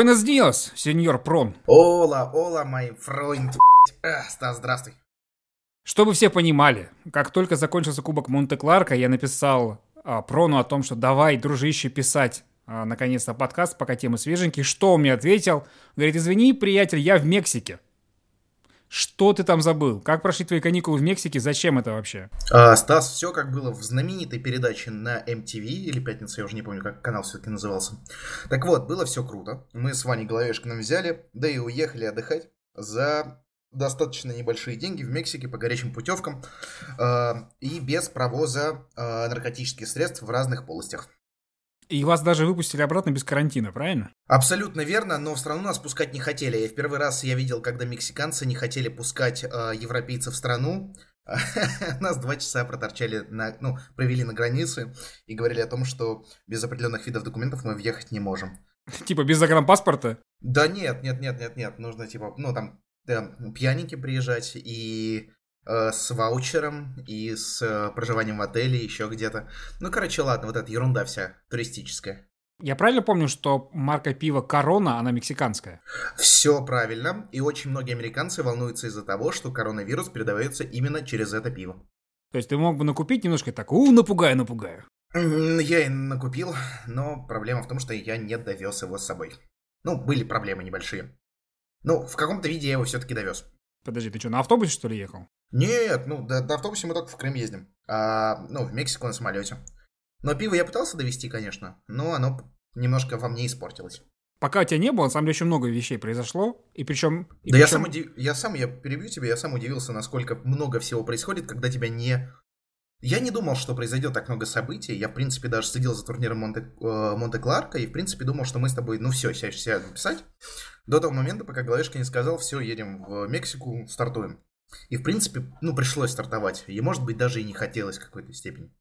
Буэнос диас, сеньор Прон. Ола, ола, мой фройнд. Стас, здравствуй. Чтобы все понимали, как только закончился Кубок Монте-Кларка, я написал а, Прону о том, что давай, дружище, писать а, наконец-то подкаст, пока темы свеженькие. Что он мне ответил? Говорит, извини, приятель, я в Мексике. Что ты там забыл? Как прошли твои каникулы в Мексике? Зачем это вообще? А, Стас, все как было в знаменитой передаче на MTV или Пятница, я уже не помню, как канал все-таки назывался. Так вот, было все круто. Мы с Ваней Головешкиным взяли, да и уехали отдыхать за достаточно небольшие деньги в Мексике по горячим путевкам э, и без провоза э, наркотических средств в разных полостях. И вас даже выпустили обратно без карантина, правильно? Абсолютно верно, но все равно нас пускать не хотели. И в первый раз я видел, когда мексиканцы не хотели пускать э, европейцев в страну. Нас два часа проторчали, на, ну, провели на границе и говорили о том, что без определенных видов документов мы въехать не можем. Типа без загранпаспорта? Да нет, нет, нет, нет, нет. Нужно типа, ну там да, пьяненький приезжать и с ваучером, и с э, проживанием в отеле, еще где-то. Ну, короче, ладно, вот эта ерунда вся туристическая. Я правильно помню, что марка пива Корона, она мексиканская? Все правильно. И очень многие американцы волнуются из-за того, что коронавирус передается именно через это пиво. То есть ты мог бы накупить немножко так, у, напугаю, напугаю. Я и накупил, но проблема в том, что я не довез его с собой. Ну, были проблемы небольшие. Ну, в каком-то виде я его все-таки довез. Подожди, ты что, на автобусе что ли ехал? Нет, ну, до, до автобуса мы только в Крым ездим. А, ну, в Мексику на самолете. Но пиво я пытался довести, конечно, но оно немножко во мне испортилось. Пока у тебя не было, на самом деле, очень много вещей произошло, и причем... И да причем... я сам, удив... я сам, я перебью тебя, я сам удивился, насколько много всего происходит, когда тебя не... Я не думал, что произойдет так много событий. Я, в принципе, даже следил за турниром Монте, э, Монте-Кларка и, в принципе, думал, что мы с тобой, ну все, сейчас сядем писать. До того момента, пока Головешка не сказал, все, едем в Мексику, стартуем. И, в принципе, ну, пришлось стартовать. И, может быть, даже и не хотелось в какой-то степени.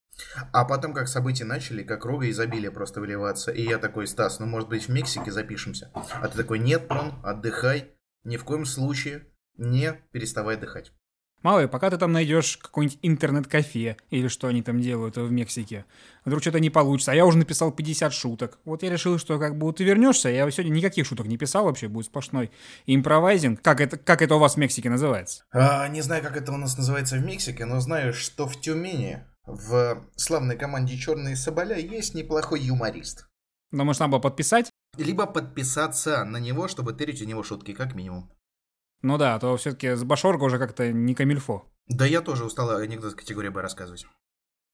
А потом, как события начали, как рога изобилия просто выливаться. И я такой, Стас, ну, может быть, в Мексике запишемся? А ты такой, нет, Прон, отдыхай. Ни в коем случае не переставай отдыхать. Мало ли, пока ты там найдешь какой-нибудь интернет-кафе или что они там делают в Мексике, вдруг что-то не получится. А я уже написал 50 шуток. Вот я решил, что как бы ты вернешься, я сегодня никаких шуток не писал вообще, будет сплошной импровайзинг. Как это, как это у вас в Мексике называется? А, не знаю, как это у нас называется в Мексике, но знаю, что в Тюмени в славной команде «Черные соболя» есть неплохой юморист. Но может надо было подписать? Либо подписаться на него, чтобы тырить у него шутки, как минимум. Ну да, а то все-таки с Башорга уже как-то не камильфо. Да я тоже устал анекдот категории Б рассказывать.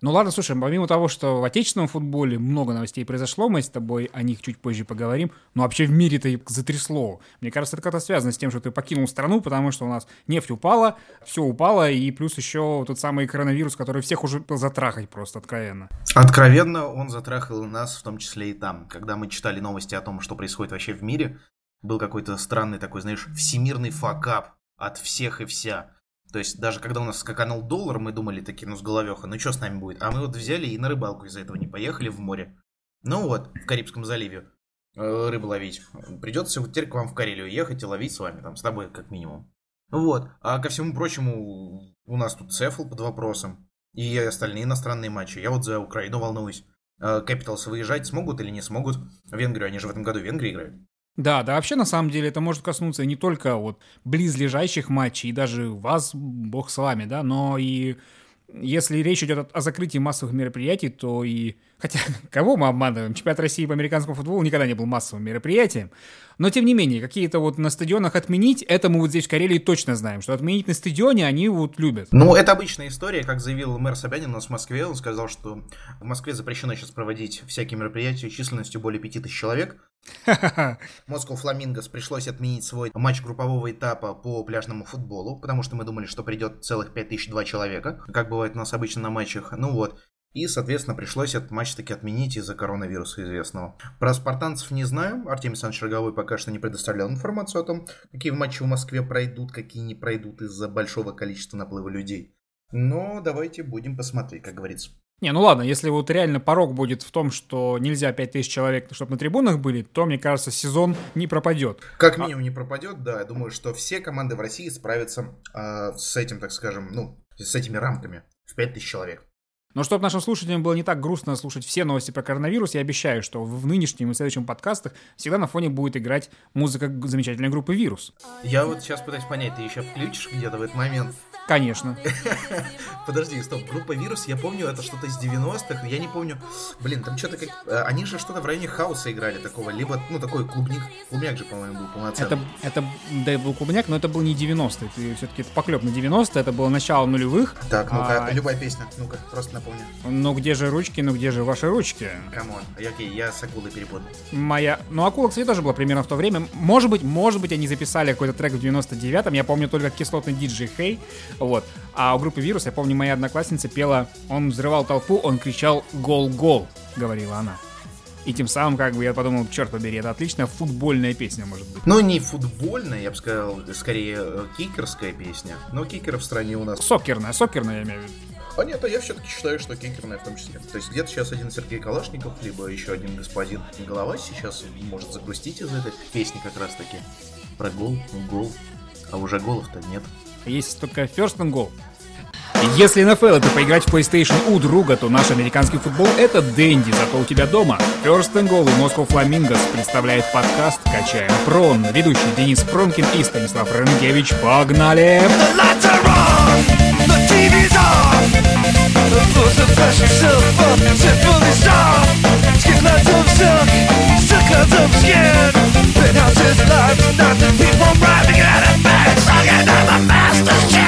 Ну ладно, слушай, помимо того, что в отечественном футболе много новостей произошло, мы с тобой о них чуть позже поговорим, но вообще в мире-то затрясло. Мне кажется, это как-то связано с тем, что ты покинул страну, потому что у нас нефть упала, все упало, и плюс еще тот самый коронавирус, который всех уже затрахать просто откровенно. Откровенно он затрахал нас, в том числе и там. Когда мы читали новости о том, что происходит вообще в мире, был какой-то странный такой, знаешь, всемирный факап от всех и вся. То есть даже когда у нас скаканул доллар, мы думали такие, ну с головеха, ну что с нами будет? А мы вот взяли и на рыбалку из-за этого не поехали в море. Ну вот, в Карибском заливе э, рыбу ловить. Придется теперь к вам в Карелию ехать и ловить с вами, там, с тобой как минимум. Вот. А ко всему прочему, у нас тут Цефл под вопросом. И остальные иностранные матчи. Я вот за Украину волнуюсь. Капиталс выезжать смогут или не смогут? Венгрию, они же в этом году в Венгрии играют. Да, да, вообще на самом деле это может коснуться не только вот близлежащих матчей, и даже вас, бог с вами, да, но и если речь идет о закрытии массовых мероприятий, то и... Хотя, кого мы обманываем? Чемпионат России по американскому футболу никогда не был массовым мероприятием. Но, тем не менее, какие-то вот на стадионах отменить, это мы вот здесь в Карелии точно знаем, что отменить на стадионе они вот любят. Ну, это обычная история, как заявил мэр Собянин у нас в Москве. Он сказал, что в Москве запрещено сейчас проводить всякие мероприятия численностью более 5000 человек. Москва Фламингос пришлось отменить свой матч группового этапа по пляжному футболу, потому что мы думали, что придет целых 5002 человека, как бывает у нас обычно на матчах. Ну вот, и, соответственно, пришлось этот матч таки отменить из-за коронавируса известного. Про спартанцев не знаю. Артемий Александрович Роговой пока что не предоставлял информацию о том, какие матчи в Москве пройдут, какие не пройдут из-за большого количества наплыва людей. Но давайте будем посмотреть, как говорится. Не, ну ладно, если вот реально порог будет в том, что нельзя 5000 человек, чтобы на трибунах были, то, мне кажется, сезон не пропадет. Как минимум не пропадет, да. Я думаю, что все команды в России справятся э, с этим, так скажем, ну, с этими рамками в 5000 человек. Но чтобы нашим слушателям было не так грустно слушать все новости про коронавирус, я обещаю, что в нынешнем и следующем подкастах всегда на фоне будет играть музыка замечательной группы «Вирус». Я вот сейчас пытаюсь понять, ты еще включишь где-то в этот момент? Конечно. Подожди, стоп, группа Вирус, я помню, это что-то из 90-х, я не помню, блин, там что-то как... Э, они же что-то в районе хауса играли такого, либо, ну, такой клубник, клубняк же, по-моему, был полноценный. Это, это, да, был клубняк, но это был не 90-й, ты все-таки это поклеп на 90 это было начало нулевых. Так, ну-ка, а... любая песня, ну-ка, просто напомню. Ну где же ручки, ну где же ваши ручки? Come on, okay, я с акулой перепутал. Моя... Ну, акула, кстати, тоже была примерно в то время. Может быть, может быть, они записали какой-то трек в 99-м, я помню только кислотный диджей Хей, вот. А у группы Вирус, я помню, моя одноклассница пела, он взрывал толпу, он кричал «Гол-гол», говорила она. И тем самым, как бы, я подумал, черт побери, это отличная футбольная песня, может быть. Ну, не футбольная, я бы сказал, скорее э, кикерская песня. Но кикеров в стране у нас... Сокерная, сокерная, я имею в виду. А нет, а я все-таки считаю, что кикерная в том числе. То есть где-то сейчас один Сергей Калашников, либо еще один господин Голова сейчас может загрустить из этой песни как раз-таки. Про гол, гол. А уже голов-то нет. Есть только first and goal. Если NFL это поиграть в PlayStation у друга, то наш американский футбол это Дэнди, зато у тебя дома. First and Goal и Moscow Flamingos представляет подкаст «Качаем Прон». Ведущий Денис Пронкин и Станислав Ренкевич. Погнали! People singing the master's chair.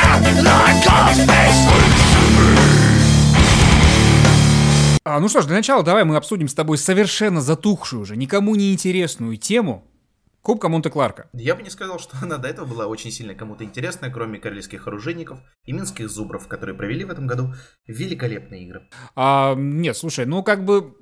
А, ну что ж, для начала давай мы обсудим с тобой совершенно затухшую уже, никому не интересную тему Кубка Монте-Кларка. Я бы не сказал, что она до этого была очень сильно кому-то интересная, кроме королевских оружейников и минских зубров, которые провели в этом году великолепные игры. А, нет, слушай, ну как бы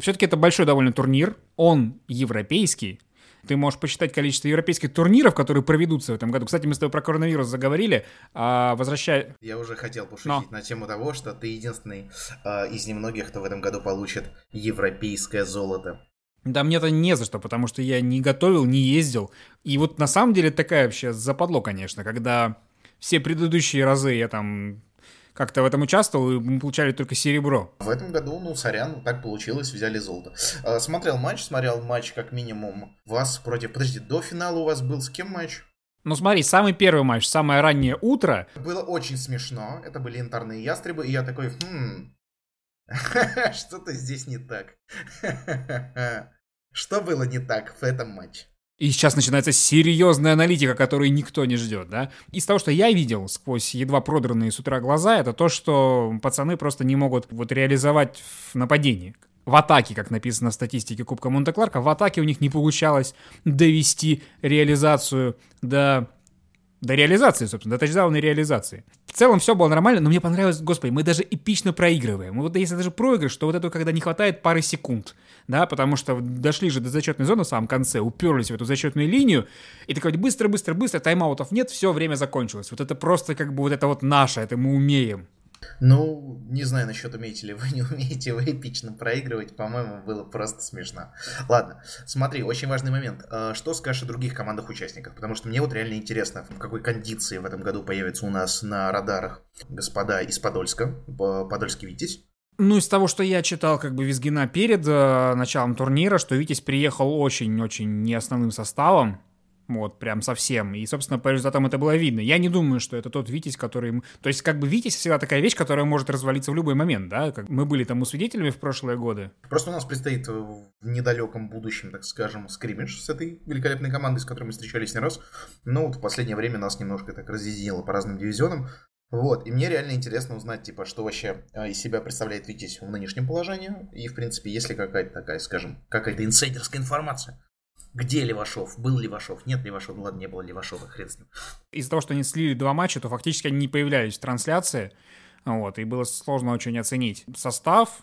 все-таки это большой довольно турнир, он европейский, ты можешь посчитать количество европейских турниров, которые проведутся в этом году. Кстати, мы с тобой про коронавирус заговорили. А, возвращая... Я уже хотел пошутить Но. на тему того, что ты единственный а, из немногих, кто в этом году получит европейское золото. Да мне-то не за что, потому что я не готовил, не ездил. И вот на самом деле такая вообще западло, конечно, когда все предыдущие разы я там как-то в этом участвовал, и мы получали только серебро. В этом году, ну, сорян, так получилось, взяли золото. А, смотрел матч, смотрел матч как минимум вас против... Подожди, до финала у вас был с кем матч? Ну смотри, самый первый матч, самое раннее утро. Было очень смешно, это были янтарные ястребы, и я такой, хм, что-то здесь не так. Что было не так в этом матче? И сейчас начинается серьезная аналитика, которую никто не ждет, да? Из того, что я видел сквозь едва продранные с утра глаза, это то, что пацаны просто не могут вот реализовать в нападении. В атаке, как написано в статистике Кубка Монте-Кларка, в атаке у них не получалось довести реализацию до до реализации, собственно, до тачдауна реализации. В целом все было нормально, но мне понравилось, господи, мы даже эпично проигрываем. Вот если даже проигрыш, то вот это когда не хватает пары секунд, да, потому что дошли же до зачетной зоны в самом конце, уперлись в эту зачетную линию, и такой быстро-быстро-быстро, тайм-аутов нет, все, время закончилось. Вот это просто как бы вот это вот наше, это мы умеем. Ну, не знаю насчет умеете ли вы, не умеете вы эпично проигрывать, по-моему, было просто смешно. Ладно, смотри, очень важный момент. А, что скажешь о других командах участников? Потому что мне вот реально интересно, в какой кондиции в этом году появится у нас на радарах господа из Подольска, Подольский Витязь. Ну, из того, что я читал, как бы Визгина перед э, началом турнира, что Витязь приехал очень-очень не основным составом, вот, прям совсем. И, собственно, по результатам это было видно. Я не думаю, что это тот Витязь, который... То есть, как бы Витязь всегда такая вещь, которая может развалиться в любой момент, да? Как мы были тому свидетелями в прошлые годы. Просто у нас предстоит в недалеком будущем, так скажем, скримидж с этой великолепной командой, с которой мы встречались не раз. Но вот в последнее время нас немножко так разъединило по разным дивизионам. Вот, и мне реально интересно узнать, типа, что вообще а, из себя представляет Витязь в нынешнем положении. И, в принципе, есть ли какая-то такая, скажем, какая-то инсайдерская информация где Левашов, был Левашов, нет Левашова, ну ладно, не было Левашова, хрен с ним. Из-за того, что они слили два матча, то фактически они не появлялись в трансляции, вот, и было сложно очень оценить состав,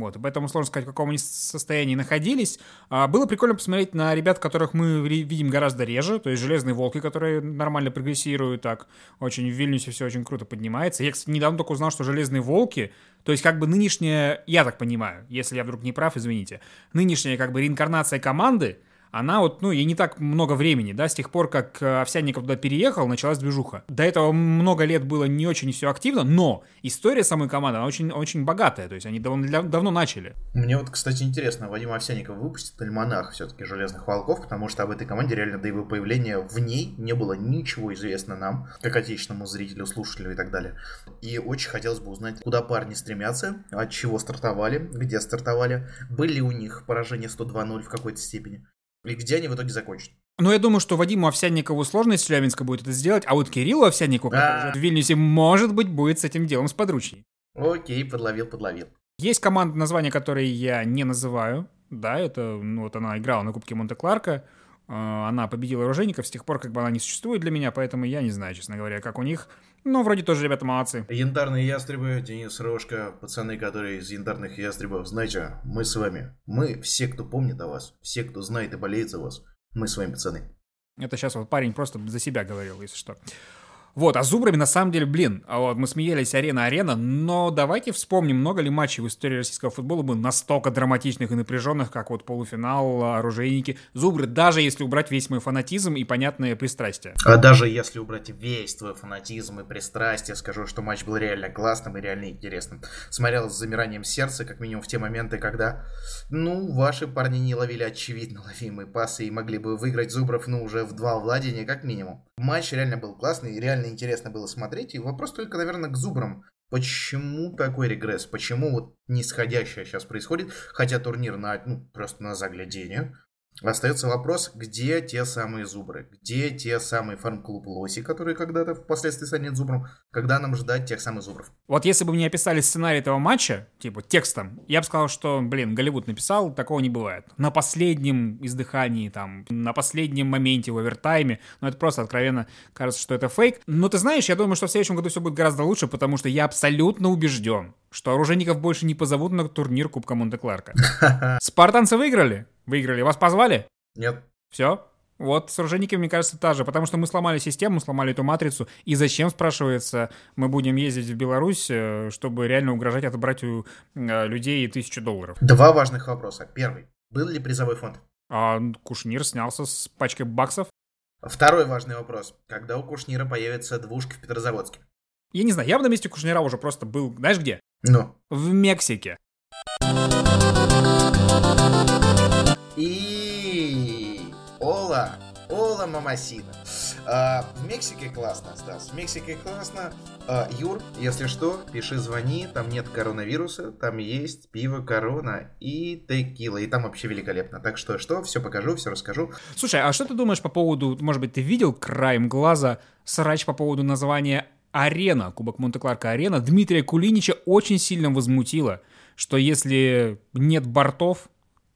вот, поэтому сложно сказать, в каком они состоянии находились. А, было прикольно посмотреть на ребят, которых мы видим гораздо реже, то есть «Железные волки», которые нормально прогрессируют так, очень в Вильнюсе все очень круто поднимается. Я, кстати, недавно только узнал, что «Железные волки», то есть как бы нынешняя, я так понимаю, если я вдруг не прав, извините, нынешняя как бы реинкарнация команды, она вот, ну, ей не так много времени, да, с тех пор, как э, Овсянников туда переехал, началась движуха. До этого много лет было не очень все активно, но история самой команды, она очень, очень богатая, то есть они давно, давно начали. Мне вот, кстати, интересно, Вадим Овсянников выпустит альманах все-таки «Железных волков», потому что об этой команде реально до его появления в ней не было ничего известно нам, как отечественному зрителю, слушателю и так далее. И очень хотелось бы узнать, куда парни стремятся, от чего стартовали, где стартовали, были у них поражения 102-0 в какой-то степени. И где они в итоге закончат? Ну, я думаю, что Вадиму Овсянникову сложно из Челябинска будет это сделать, а вот Кириллу Овсянникову, который а. в Вильнюсе, может быть, будет с этим делом сподручней. Окей, подловил, подловил. Есть команда, название которой я не называю. Да, это, ну, вот она играла на Кубке Монте-Кларка. А, она победила оружейников с тех пор, как бы она не существует для меня, поэтому я не знаю, честно говоря, как у них. Но вроде тоже ребята молодцы. Янтарные ястребы, Денис Рожка, пацаны, которые из янтарных ястребов, знаете, мы с вами. Мы все, кто помнит о вас, все, кто знает и болеет за вас, мы с вами, пацаны. Это сейчас вот парень просто за себя говорил, если что. Вот, а зубрами на самом деле, блин, а вот мы смеялись арена-арена, но давайте вспомним, много ли матчей в истории российского футбола было настолько драматичных и напряженных, как вот полуфинал, оружейники, зубры, даже если убрать весь мой фанатизм и понятные пристрастия. А даже если убрать весь твой фанатизм и пристрастие, скажу, что матч был реально классным и реально интересным. Смотрел с замиранием сердца, как минимум в те моменты, когда, ну, ваши парни не ловили очевидно ловимые пасы и могли бы выиграть зубров, ну, уже в два владения, как минимум. Матч реально был классный реально реально интересно было смотреть. И вопрос только, наверное, к зубрам. Почему такой регресс? Почему вот нисходящее сейчас происходит? Хотя турнир на, ну, просто на заглядение. Остается вопрос, где те самые зубры? Где те самые фарм-клуб Лоси, которые когда-то впоследствии станет зубром? Когда нам ждать тех самых зубров? Вот если бы мне описали сценарий этого матча, типа текстом, я бы сказал, что, блин, Голливуд написал, такого не бывает. На последнем издыхании, там, на последнем моменте в овертайме, ну это просто откровенно кажется, что это фейк. Но ты знаешь, я думаю, что в следующем году все будет гораздо лучше, потому что я абсолютно убежден, что оружейников больше не позовут на турнир Кубка Монте-Кларка. Спартанцы выиграли? Выиграли. Вас позвали? Нет. Все? Вот с оружейниками, мне кажется, та же, потому что мы сломали систему, сломали эту матрицу, и зачем, спрашивается, мы будем ездить в Беларусь, э, чтобы реально угрожать отобрать у э, людей тысячу долларов? Два важных вопроса. Первый. Был ли призовой фонд? А Кушнир снялся с пачкой баксов. Второй важный вопрос. Когда у Кушнира появится двушка в Петрозаводске? Я не знаю, я бы на месте Кушнира уже просто был, знаешь где? Ну? В Мексике. И Ола, Ола Мамасина. А, в Мексике классно, Стас. В Мексике классно. А, Юр, если что, пиши, звони. Там нет коронавируса, там есть пиво корона и текила. И там вообще великолепно. Так что, что, все покажу, все расскажу. Слушай, а что ты думаешь по поводу, может быть, ты видел краем глаза срач по поводу названия Арена, Кубок Монте-Кларка Арена, Дмитрия Кулинича очень сильно возмутило, что если нет бортов,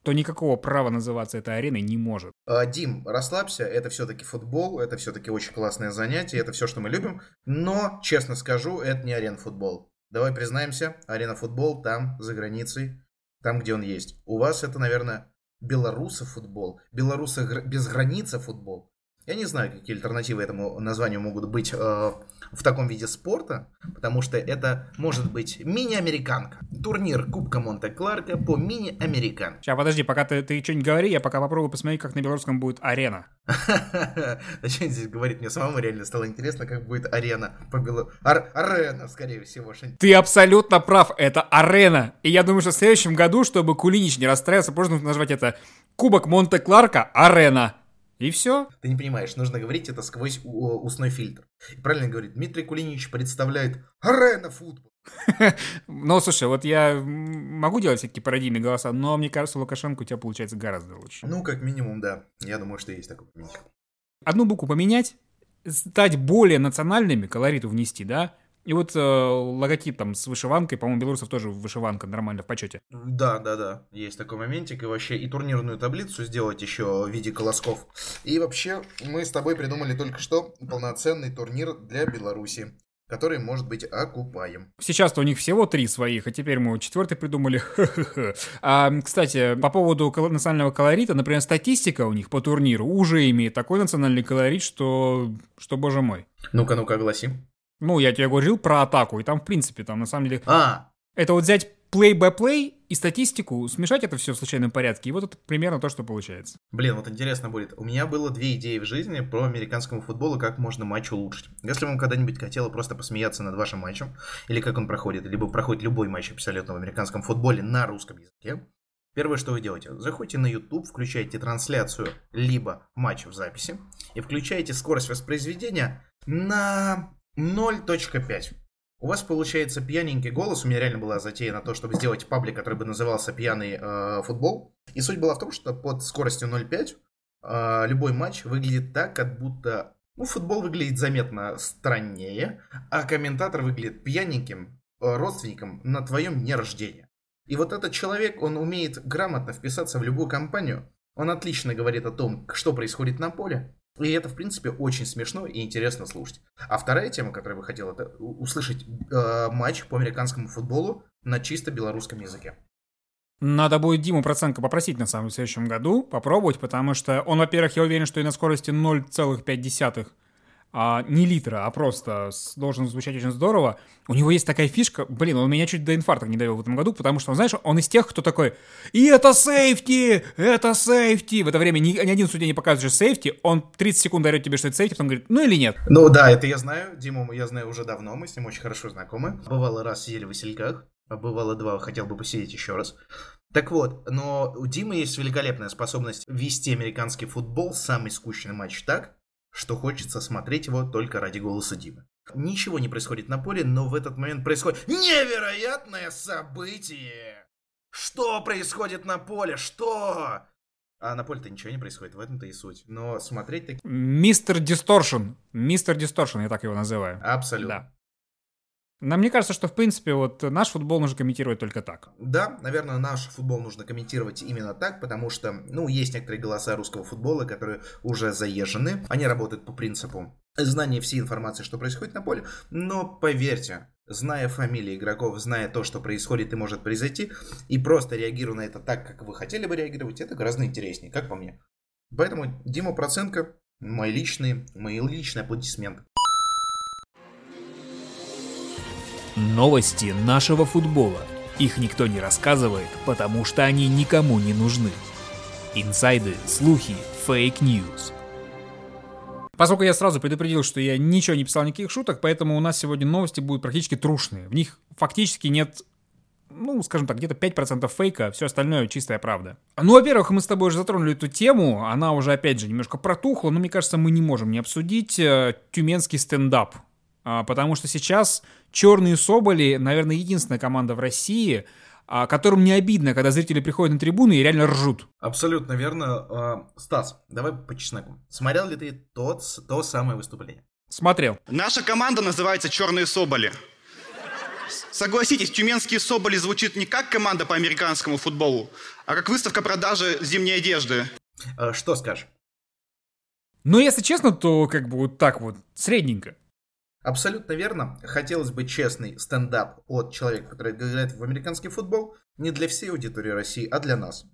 то никакого права называться этой ареной не может. А, Дим, расслабься, это все-таки футбол, это все-таки очень классное занятие, это все, что мы любим, но, честно скажу, это не арена футбол. Давай признаемся, арена футбол там, за границей, там, где он есть. У вас это, наверное, белорусов футбол, белорусы без границы футбол. Я не знаю, какие альтернативы этому названию могут быть э, в таком виде спорта, потому что это может быть мини-американка. Турнир Кубка Монте-Кларка по мини-американ. Сейчас, подожди, пока ты, ты что-нибудь говори, я пока попробую посмотреть, как на белорусском будет арена. Зачем здесь говорить? Мне самому реально стало интересно, как будет арена по. Арена, скорее всего. Ты абсолютно прав, это арена. И я думаю, что в следующем году, чтобы Кулинич не расстраивался, можно назвать это Кубок Монте-Кларка арена. И все. Ты не понимаешь, нужно говорить это сквозь устной фильтр. И правильно говорит, Дмитрий Кулинич представляет арена футбол. Ну, слушай, вот я могу делать всякие пародийные голоса, но мне кажется, Лукашенко у тебя получается гораздо лучше. Ну, как минимум, да. Я думаю, что есть такой. Одну букву поменять, стать более национальными, колориту внести, да, и вот э, логотип там с вышиванкой, по-моему, белорусов тоже вышиванка нормально в почете. Да, да, да, есть такой моментик. И вообще и турнирную таблицу сделать еще в виде колосков. И вообще мы с тобой придумали только что полноценный турнир для Беларуси который может быть окупаем. Сейчас-то у них всего три своих, а теперь мы четвертый придумали. а, кстати, по поводу национального колорита, например, статистика у них по турниру уже имеет такой национальный колорит, что, что боже мой. Ну-ка, ну-ка, гласи. Ну, я тебе говорил про атаку, и там, в принципе, там, на самом деле... А, это вот взять play-by-play и статистику, смешать это все в случайном порядке, и вот это примерно то, что получается. Блин, вот интересно будет. У меня было две идеи в жизни про американскому футболу, как можно матч улучшить. Если вам когда-нибудь хотело просто посмеяться над вашим матчем, или как он проходит, либо проходит любой матч абсолютно в американском футболе на русском языке, Первое, что вы делаете, заходите на YouTube, включаете трансляцию, либо матч в записи, и включаете скорость воспроизведения на 0.5. У вас получается пьяненький голос. У меня реально была затея на то, чтобы сделать паблик, который бы назывался «Пьяный э, футбол». И суть была в том, что под скоростью 0.5 э, любой матч выглядит так, как будто... Ну, футбол выглядит заметно страннее, а комментатор выглядит пьяненьким э, родственником на твоем дне рождения. И вот этот человек, он умеет грамотно вписаться в любую компанию. Он отлично говорит о том, что происходит на поле. И это, в принципе, очень смешно и интересно слушать. А вторая тема, которую я бы хотел, это услышать э, матч по американскому футболу на чисто белорусском языке. Надо будет Диму Проценко попросить, на самом следующем году попробовать, потому что он, во-первых, я уверен, что и на скорости 0,5 а, не литра, а просто должен звучать очень здорово. У него есть такая фишка, блин, он меня чуть до инфаркта не довел в этом году, потому что, он, знаешь, он из тех, кто такой, и это safety, это safety. В это время ни, ни один судья не показывает, safety, он 30 секунд орет тебе, что это safety, потом говорит, ну или нет. Ну да, это я знаю, Диму я знаю уже давно, мы с ним очень хорошо знакомы. Бывало раз сидели в Васильках, а бывало два, хотел бы посидеть еще раз. Так вот, но у Димы есть великолепная способность вести американский футбол, самый скучный матч так, что хочется смотреть его только ради голоса Димы. Ничего не происходит на поле, но в этот момент происходит невероятное событие. Что происходит на поле? Что? А на поле-то ничего не происходит, в этом-то и суть. Но смотреть так... Мистер Дисторшн. Мистер Дисторшн, я так его называю. Абсолютно. Да. Нам мне кажется, что в принципе вот наш футбол нужно комментировать только так. Да, наверное, наш футбол нужно комментировать именно так, потому что, ну, есть некоторые голоса русского футбола, которые уже заезжены. Они работают по принципу знания всей информации, что происходит на поле. Но поверьте, зная фамилии игроков, зная то, что происходит и может произойти, и просто реагируя на это так, как вы хотели бы реагировать, это гораздо интереснее, как по мне. Поэтому Дима Проценко, мои личные, мои личные аплодисменты. Новости нашего футбола. Их никто не рассказывает, потому что они никому не нужны. Инсайды, слухи, fake news. Поскольку я сразу предупредил, что я ничего не писал, никаких шуток, поэтому у нас сегодня новости будут практически трушные. В них фактически нет ну, скажем так, где-то 5% фейка, все остальное чистая правда. Ну, во-первых, мы с тобой уже затронули эту тему, она уже, опять же, немножко протухла, но мне кажется, мы не можем не обсудить э, тюменский стендап. А, потому что сейчас черные соболи, наверное, единственная команда в России, а, которым не обидно, когда зрители приходят на трибуны и реально ржут. Абсолютно верно. А, Стас, давай по чесноку. Смотрел ли ты тот, то самое выступление? Смотрел. Наша команда называется «Черные соболи». Согласитесь, тюменские соболи звучит не как команда по американскому футболу, а как выставка продажи зимней одежды. Что скажешь? Ну, если честно, то как бы вот так вот, средненько. Абсолютно верно. Хотелось бы честный стендап от человека, который играет в американский футбол, не для всей аудитории России, а для нас.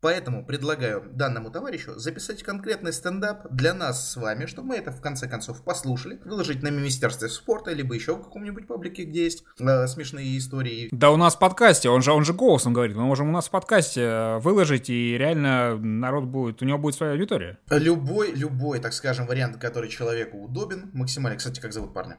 Поэтому предлагаю данному товарищу записать конкретный стендап для нас с вами, чтобы мы это в конце концов послушали, выложить на Министерстве спорта, либо еще в каком-нибудь паблике, где есть э, смешные истории. Да у нас в подкасте, он же, он же голосом говорит, мы можем у нас в подкасте э, выложить, и реально народ будет, у него будет своя аудитория. Любой, любой, так скажем, вариант, который человеку удобен, максимально. Кстати, как зовут парня?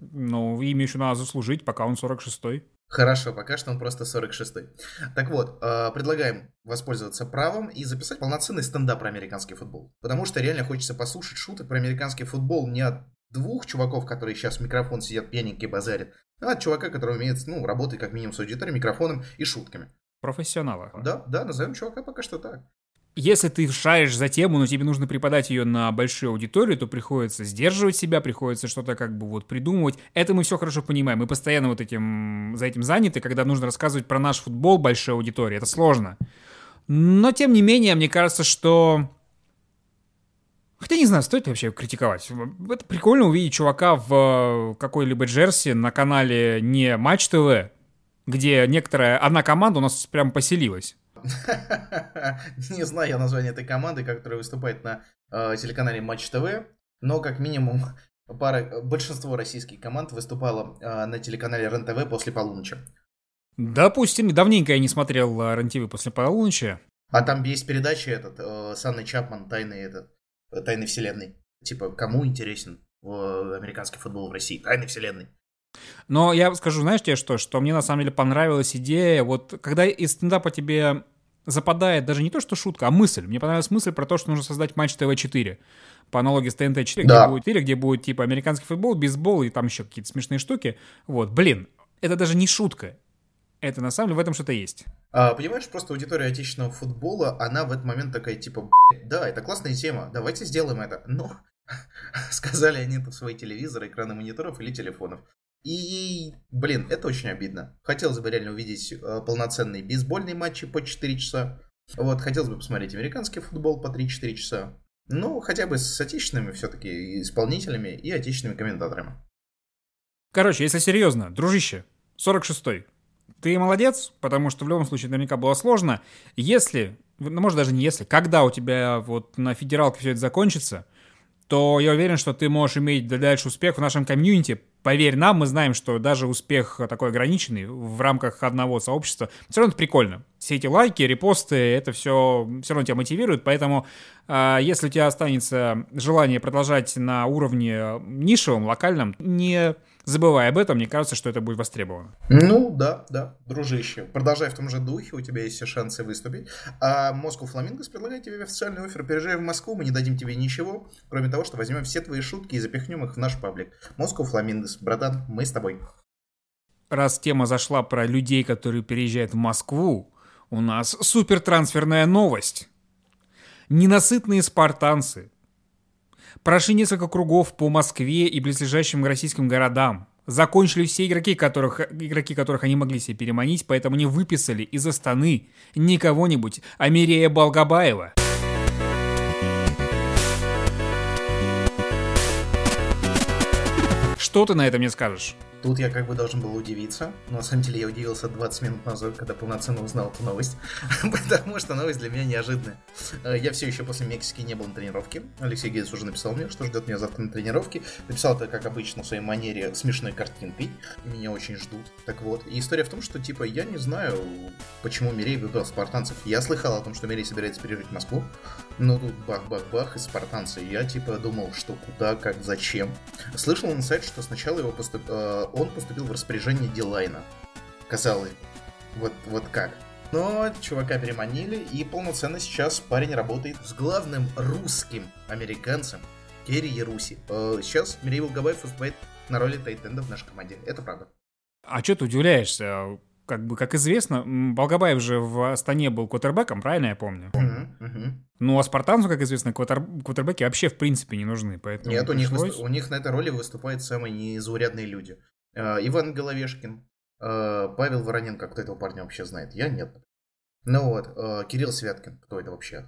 Ну, имя еще надо заслужить, пока он 46-й. Хорошо, пока что он просто 46-й. Так вот, э, предлагаем воспользоваться правом и записать полноценный стендап про американский футбол. Потому что реально хочется послушать шуток про американский футбол не от двух чуваков, которые сейчас в микрофон сидят пьяненькие базарят, а от чувака, который умеет, ну, работать как минимум с аудиторией, микрофоном и шутками. Профессионала. Да, да, назовем чувака пока что так если ты шаришь за тему, но тебе нужно преподать ее на большую аудиторию, то приходится сдерживать себя, приходится что-то как бы вот придумывать. Это мы все хорошо понимаем. Мы постоянно вот этим, за этим заняты, когда нужно рассказывать про наш футбол большой аудитории. Это сложно. Но, тем не менее, мне кажется, что... Хотя не знаю, стоит вообще критиковать. Это прикольно увидеть чувака в какой-либо джерси на канале не Матч ТВ, где некоторая одна команда у нас прям поселилась. Не знаю я название этой команды, которая выступает на э, телеканале Матч ТВ, но как минимум пара, большинство российских команд выступало э, на телеканале РЕН-ТВ после полуночи. Допустим, давненько я не смотрел э, рен после полуночи. А там есть передача этот, э, с Анной Чапман, тайны, этот, э, тайны вселенной. Типа, кому интересен американский футбол в России? Тайны вселенной. Но я скажу, знаешь тебе что, что мне на самом деле понравилась идея, вот когда из стендапа тебе западает даже не то, что шутка, а мысль. Мне понравилась мысль про то, что нужно создать матч ТВ-4 по аналогии с ТНТ-4, да. где будет 4, где будет типа американский футбол, бейсбол и там еще какие-то смешные штуки. Вот, блин, это даже не шутка. Это на самом деле в этом что-то есть. А, понимаешь, просто аудитория отечественного футбола, она в этот момент такая, типа, да, это классная тема, давайте сделаем это. Но сказали они это в свои телевизоры, экраны мониторов или телефонов. И, блин, это очень обидно. Хотелось бы реально увидеть э, полноценные бейсбольные матчи по 4 часа. Вот, хотелось бы посмотреть американский футбол по 3-4 часа. Ну, хотя бы с отечественными все-таки исполнителями и отечественными комментаторами. Короче, если серьезно, дружище, 46-й, ты молодец, потому что в любом случае наверняка было сложно. Если, ну, может даже не если, когда у тебя вот на федералке все это закончится, то я уверен, что ты можешь иметь дальше успех в нашем комьюнити. Поверь нам, мы знаем, что даже успех такой ограниченный в рамках одного сообщества, все равно это прикольно. Все эти лайки, репосты, это все все равно тебя мотивирует, поэтому э, если у тебя останется желание продолжать на уровне нишевом, локальном, не забывай об этом, мне кажется, что это будет востребовано. Ну, да, да, дружище. Продолжай в том же духе, у тебя есть все шансы выступить. А Москва Фламингос предлагает тебе официальный офер. Переезжай в Москву, мы не дадим тебе ничего, кроме того, что возьмем все твои шутки и запихнем их в наш паблик. Москва Фламингос, братан, мы с тобой. Раз тема зашла про людей, которые переезжают в Москву, у нас супер трансферная новость. Ненасытные спартанцы Прошли несколько кругов по Москве и близлежащим российским городам. Закончили все игроки, которых, игроки, которых они могли себе переманить, поэтому они выписали из Астаны не кого-нибудь, а Мирея Балгабаева. Что ты на это мне скажешь? Тут я как бы должен был удивиться, но на самом деле я удивился 20 минут назад, когда полноценно узнал эту новость, потому что новость для меня неожиданная. Э, я все еще после Мексики не был на тренировке. Алексей Гейдс уже написал мне, что ждет меня завтра на тренировке. Написал это, как обычно, в своей манере смешной картинкой. Меня очень ждут. Так вот, и история в том, что, типа, я не знаю, почему Мирей выбрал спартанцев. Я слыхал о том, что Мирей собирается переезжать в Москву, но тут бах-бах-бах, и спартанцы. Я, типа, думал, что куда, как, зачем. Слышал инсайт, что сначала его поступ... Э, он поступил в распоряжение Дилайна. Казалось, вот, вот как. Но чувака переманили, и полноценно сейчас парень работает с главным русским американцем Керри Яруси. Э, сейчас Мирей Волгобаев выступает на роли Тайтенда в нашей команде. Это правда. А что ты удивляешься? Как бы, как известно, Волгобаев же в Астане был квотербеком, правильно я помню? Uh-huh. Ну, а спартанцу, как известно, квотер... квотербеки вообще в принципе не нужны. Поэтому Нет, у них, пришлось... у них на этой роли выступают самые незаурядные люди. Э, Иван Головешкин, э, Павел Вороненко, кто этого парня вообще знает? Я нет. Ну вот, э, Кирилл Святкин, кто это вообще?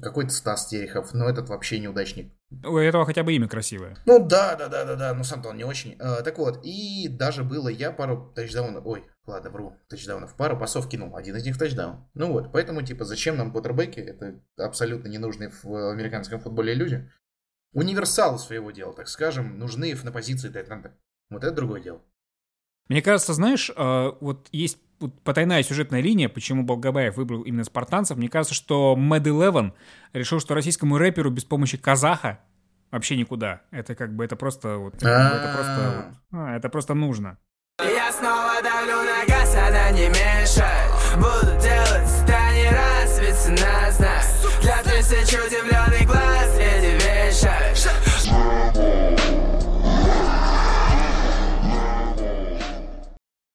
Какой-то Стас Терехов, но этот вообще неудачник. У этого хотя бы имя красивое. Ну да, да, да, да, да, но сам-то он не очень. Так вот, и даже было я пару тачдаунов, ой, ладно, вру, тачдаунов, пару пасов кинул, один из них тачдаун. Ну вот, поэтому, типа, зачем нам квотербеки? Это абсолютно ненужные в американском футболе люди. Универсалы своего дела, так скажем, нужны на позиции тайтенда. Вот это другое дело. Мне кажется, знаешь, а, вот есть потайная сюжетная линия, почему Болгабаев выбрал именно спартанцев. Мне кажется, что Mad Eleven решил, что российскому рэперу без помощи казаха вообще никуда. Это как бы, это просто вот, это просто, а, это просто нужно. Я снова давлю на газ, она не мешает. Буду делать, станет раз, ведь нас, нас. Для тысяч удивленных глаз, эти вещи.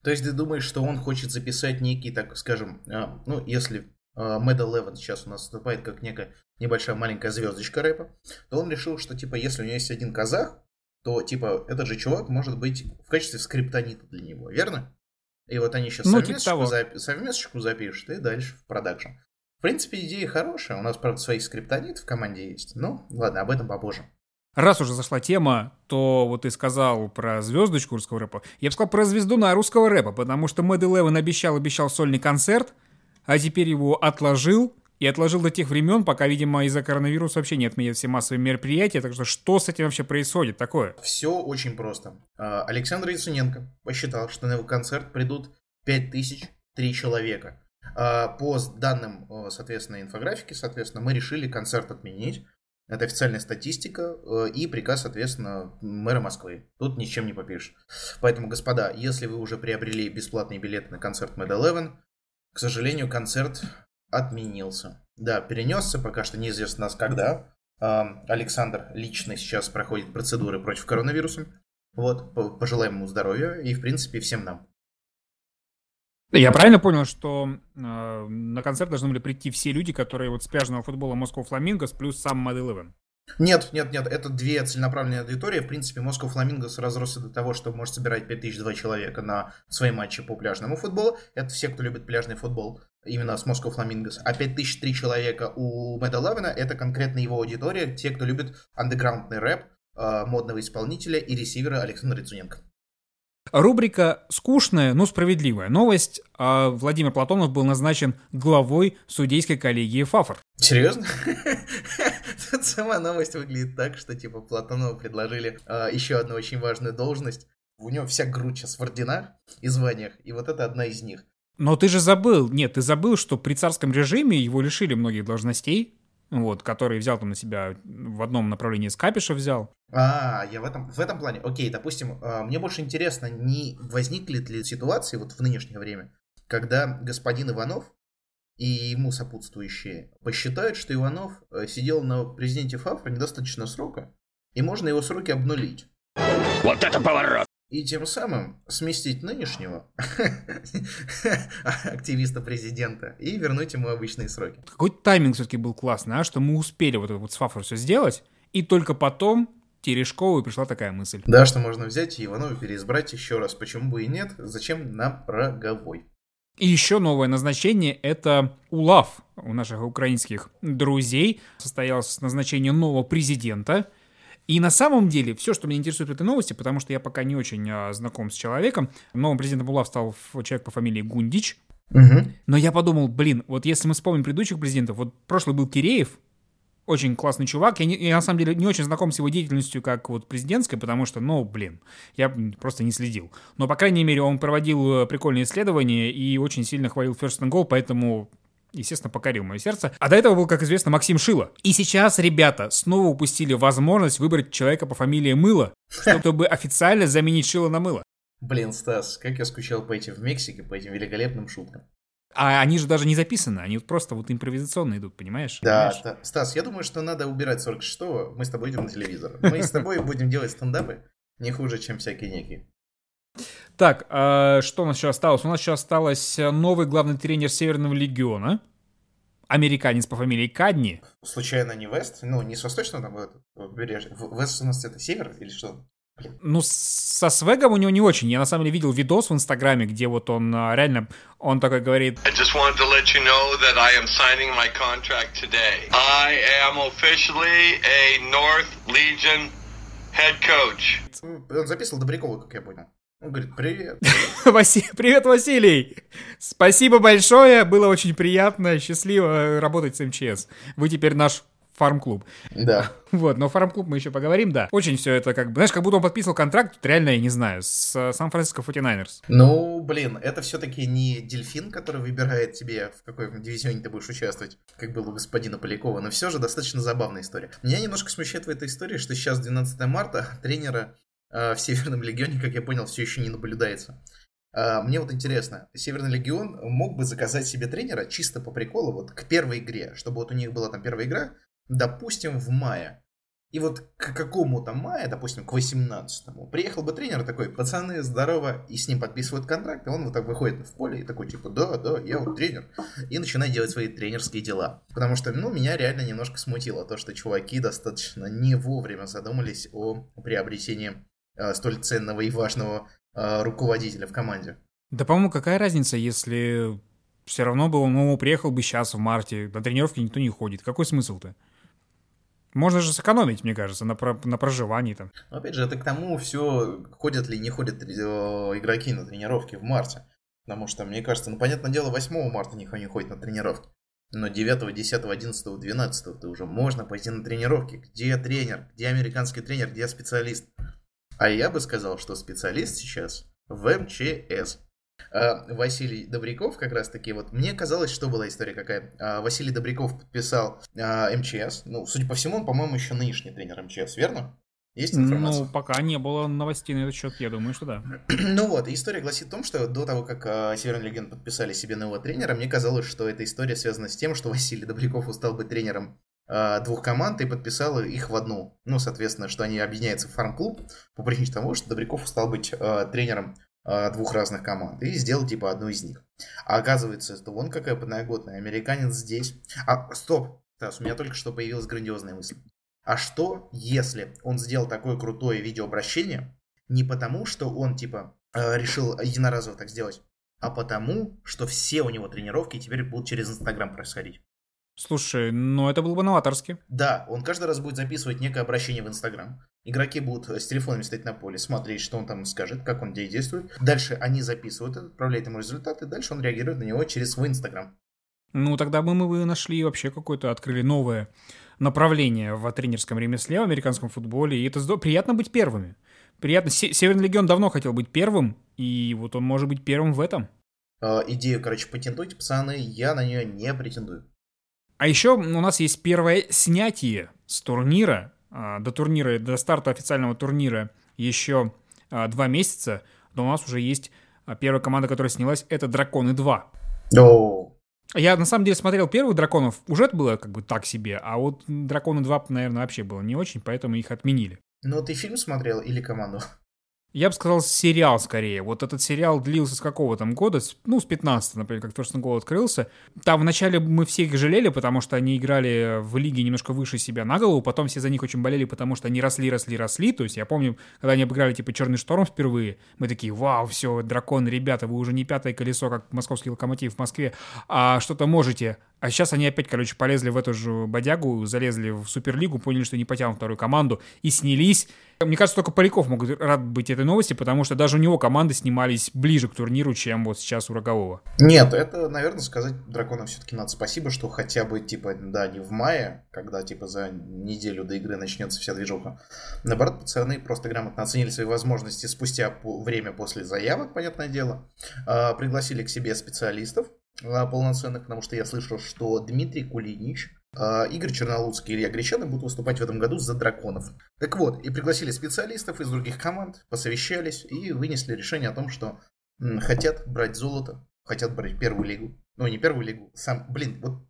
То есть ты думаешь, что он хочет записать некий, так скажем, а, ну, если а, Mad Eleven сейчас у нас выступает как некая небольшая маленькая звездочка рэпа, то он решил, что, типа, если у него есть один казах, то, типа, этот же чувак может быть в качестве скриптонита для него, верно? И вот они сейчас ну, типа совместочку, типа совместочку запишут и дальше в продакшн. В принципе, идея хорошая. У нас, правда, своих скриптонит в команде есть. Ну, ладно, об этом попозже. Раз уже зашла тема, то вот ты сказал про звездочку русского рэпа. Я бы сказал про звезду на русского рэпа, потому что Mad Eleven обещал-обещал сольный концерт, а теперь его отложил, и отложил до тех времен, пока, видимо, из-за коронавируса вообще не отменят все массовые мероприятия. Так что что с этим вообще происходит такое? Все очень просто. А, Александр Яцуненко посчитал, что на его концерт придут 5003 человека. А, по данным, соответственно, инфографики, соответственно, мы решили концерт отменить. Это официальная статистика э, и приказ, соответственно, мэра Москвы. Тут ничем не попишешь. Поэтому, господа, если вы уже приобрели бесплатные билеты на концерт Mad Eleven, к сожалению, концерт отменился. Да, перенесся, пока что неизвестно нас когда. Александр лично сейчас проходит процедуры против коронавируса. Вот, пожелаем ему здоровья и, в принципе, всем нам. Я правильно понял, что э, на концерт должны были прийти все люди, которые вот с пляжного футбола Москва Фламингос плюс сам Eleven? Нет, нет, нет, это две целенаправленные аудитории. В принципе, Москва Фламингос разросся до того, что может собирать 5002 человека на свои матчи по пляжному футболу. Это все, кто любит пляжный футбол, именно с Москва Фламингос. А 5003 человека у Мэда Левина это конкретно его аудитория, те, кто любит андеграундный рэп, э, модного исполнителя и ресивера Александра Рицуненко. Рубрика «Скучная, но справедливая новость». А Владимир Платонов был назначен главой судейской коллегии ФАФОР. Серьезно? Сама новость выглядит так, что типа Платонову предложили э, еще одну очень важную должность. У него вся грудь сейчас в орденах и званиях, и вот это одна из них. Но ты же забыл, нет, ты забыл, что при царском режиме его лишили многих должностей, вот, который взял там на себя в одном направлении Скапиша взял. А, я в этом, в этом плане. Окей, допустим, а, мне больше интересно, не возникли ли ситуации вот в нынешнее время, когда господин Иванов и ему сопутствующие посчитают, что Иванов э, сидел на президенте ФАФРа недостаточно срока, и можно его сроки обнулить. Вот это поворот! И тем самым сместить нынешнего активиста президента и вернуть ему обычные сроки. Какой тайминг все-таки был классный, а, что мы успели вот это вот с ФАФР все сделать, и только потом Терешкову пришла такая мысль. Да, что можно взять и Иванова переизбрать еще раз. Почему бы и нет? Зачем нам роговой? И еще новое назначение – это УЛАВ у наших украинских друзей. Состоялось назначение нового президента. И на самом деле, все, что меня интересует в этой новости, потому что я пока не очень а, знаком с человеком, новым президентом УЛАВ стал человек по фамилии Гундич. Угу. Но я подумал, блин, вот если мы вспомним предыдущих президентов, вот прошлый был Киреев, очень классный чувак. Я, не, я на самом деле не очень знаком с его деятельностью как вот президентской, потому что, ну, блин, я просто не следил. Но, по крайней мере, он проводил э, прикольные исследования и очень сильно хвалил First and Go, поэтому естественно, покорил мое сердце. А до этого был, как известно, Максим Шило. И сейчас ребята снова упустили возможность выбрать человека по фамилии Мыло, чтобы официально заменить Шило на Мыло. Блин, Стас, как я скучал по этим в Мексике, по этим великолепным шуткам. А они же даже не записаны, они вот просто вот импровизационно идут, понимаешь? Да, да. Стас, я думаю, что надо убирать 46-го, мы с тобой идем на телевизор. Мы с тобой будем делать стендапы не хуже, чем всякие некие. Так, а что у нас еще осталось? У нас еще осталось новый главный тренер Северного Легиона, американец по фамилии Кадни. Случайно не Вест? Ну, не с восточного там побережья. Вест у нас это север или что? Ну, со свегом у него не очень. Я на самом деле видел видос в Инстаграме, где вот он а, реально, он такой говорит... I just wanted to let you know that I am signing my contract today. I am officially a North Legion head coach. Он записывал Добрякова, как я понял. Он говорит, привет. Привет, Василий. Спасибо большое. Было очень приятно, счастливо работать с МЧС. Вы теперь наш фарм-клуб. Да. Вот, но фарм-клуб мы еще поговорим, да. Очень все это как бы, знаешь, как будто он подписывал контракт, реально, я не знаю, с э, Сан-Франциско 49ers. Ну, блин, это все-таки не дельфин, который выбирает тебе, в какой дивизионе ты будешь участвовать, как было у господина Полякова, но все же достаточно забавная история. Меня немножко смущает в этой истории, что сейчас 12 марта тренера э, в Северном Легионе, как я понял, все еще не наблюдается. Uh, мне вот интересно, Северный Легион мог бы заказать себе тренера чисто по приколу, вот к первой игре, чтобы вот у них была там первая игра, допустим, в мае. И вот к какому-то мая, допустим, к 18-му, приехал бы тренер такой, пацаны, здорово, и с ним подписывают контракт, и он вот так выходит в поле и такой, типа, да, да, я вот тренер, и начинает делать свои тренерские дела. Потому что, ну, меня реально немножко смутило то, что чуваки достаточно не вовремя задумались о приобретении э, столь ценного и важного э, руководителя в команде. Да, по-моему, какая разница, если все равно бы он ну, приехал бы сейчас в марте, на тренировки никто не ходит. Какой смысл-то? Можно же сэкономить, мне кажется, на, про, на проживании там. Опять же, это к тому все, ходят ли не ходят э, игроки на тренировки в марте. Потому что, мне кажется, ну, понятное дело, 8 марта никто не ходит на тренировки. Но 9, 10, 11, 12 ты уже можно пойти на тренировки. Где тренер? Где американский тренер? Где специалист? А я бы сказал, что специалист сейчас в МЧС. А, Василий Добряков как раз таки, вот мне казалось, что была история какая. А, Василий Добряков подписал а, МЧС. Ну, судя по всему, он, по-моему, еще нынешний тренер МЧС, верно? Есть информация? Ну, пока не было новостей на этот счет, я думаю, что да. ну вот, история гласит о том, что до того, как э, Северный Легион подписали себе нового тренера, мне казалось, что эта история связана с тем, что Василий Добряков устал быть тренером э, двух команд и подписал их в одну. Ну, соответственно, что они объединяются в фарм-клуб по причине того, что Добряков устал быть э, тренером двух разных команд и сделал типа одну из них. А оказывается, это вон какая подноготная, американец здесь. А, стоп, Стас, у меня только что появилась грандиозная мысль. А что, если он сделал такое крутое видеообращение не потому, что он, типа, э, решил единоразово так сделать, а потому, что все у него тренировки теперь будут через Инстаграм происходить. Слушай, ну это было бы новаторски. Да, он каждый раз будет записывать некое обращение в Инстаграм. Игроки будут с телефонами стоять на поле, смотреть, что он там скажет, как он действует. Дальше они записывают отправляют ему результаты, дальше он реагирует на него через свой Инстаграм. Ну, тогда бы мы бы нашли вообще какое-то, открыли новое направление в тренерском ремесле, в американском футболе, и это здорово. приятно быть первыми. Приятно. Северный Легион давно хотел быть первым, и вот он может быть первым в этом. Э, идею, короче, патентуйте, пацаны, я на нее не претендую. А еще у нас есть первое снятие с турнира. А, до турнира, до старта официального турнира еще а, два месяца, но у нас уже есть а, первая команда, которая снялась, это Драконы 2. О, я на самом деле смотрел первых драконов, уже это было как бы так себе, а вот Драконы 2, наверное, вообще было не очень, поэтому их отменили. Ну, ты фильм смотрел или команду? Я бы сказал, сериал скорее. Вот этот сериал длился с какого там года? Ну, с 15 например, как First Goal открылся. Там вначале мы все их жалели, потому что они играли в лиге немножко выше себя на голову, потом все за них очень болели, потому что они росли, росли, росли. То есть я помню, когда они обыграли типа Черный Шторм впервые, мы такие, вау, все, драконы, ребята, вы уже не пятое колесо, как московский локомотив в Москве, а что-то можете. А сейчас они опять, короче, полезли в эту же бодягу, залезли в Суперлигу, поняли, что не потянут вторую команду и снялись. Мне кажется, только Поляков мог рад быть этой новости, потому что даже у него команды снимались ближе к турниру, чем вот сейчас у Рогового. Нет, это, наверное, сказать драконам все-таки надо спасибо, что хотя бы, типа, да, не в мае, когда, типа, за неделю до игры начнется вся движуха. Наоборот, пацаны просто грамотно оценили свои возможности спустя время после заявок, понятное дело. А, пригласили к себе специалистов, полноценных, потому что я слышал, что Дмитрий Кулинич а, Игорь Чернолуцкий и Илья Гречаны будут выступать в этом году за драконов. Так вот, и пригласили специалистов из других команд, посовещались и вынесли решение о том, что хотят брать золото, хотят брать первую лигу. Ну, не первую лигу, сам, блин, вот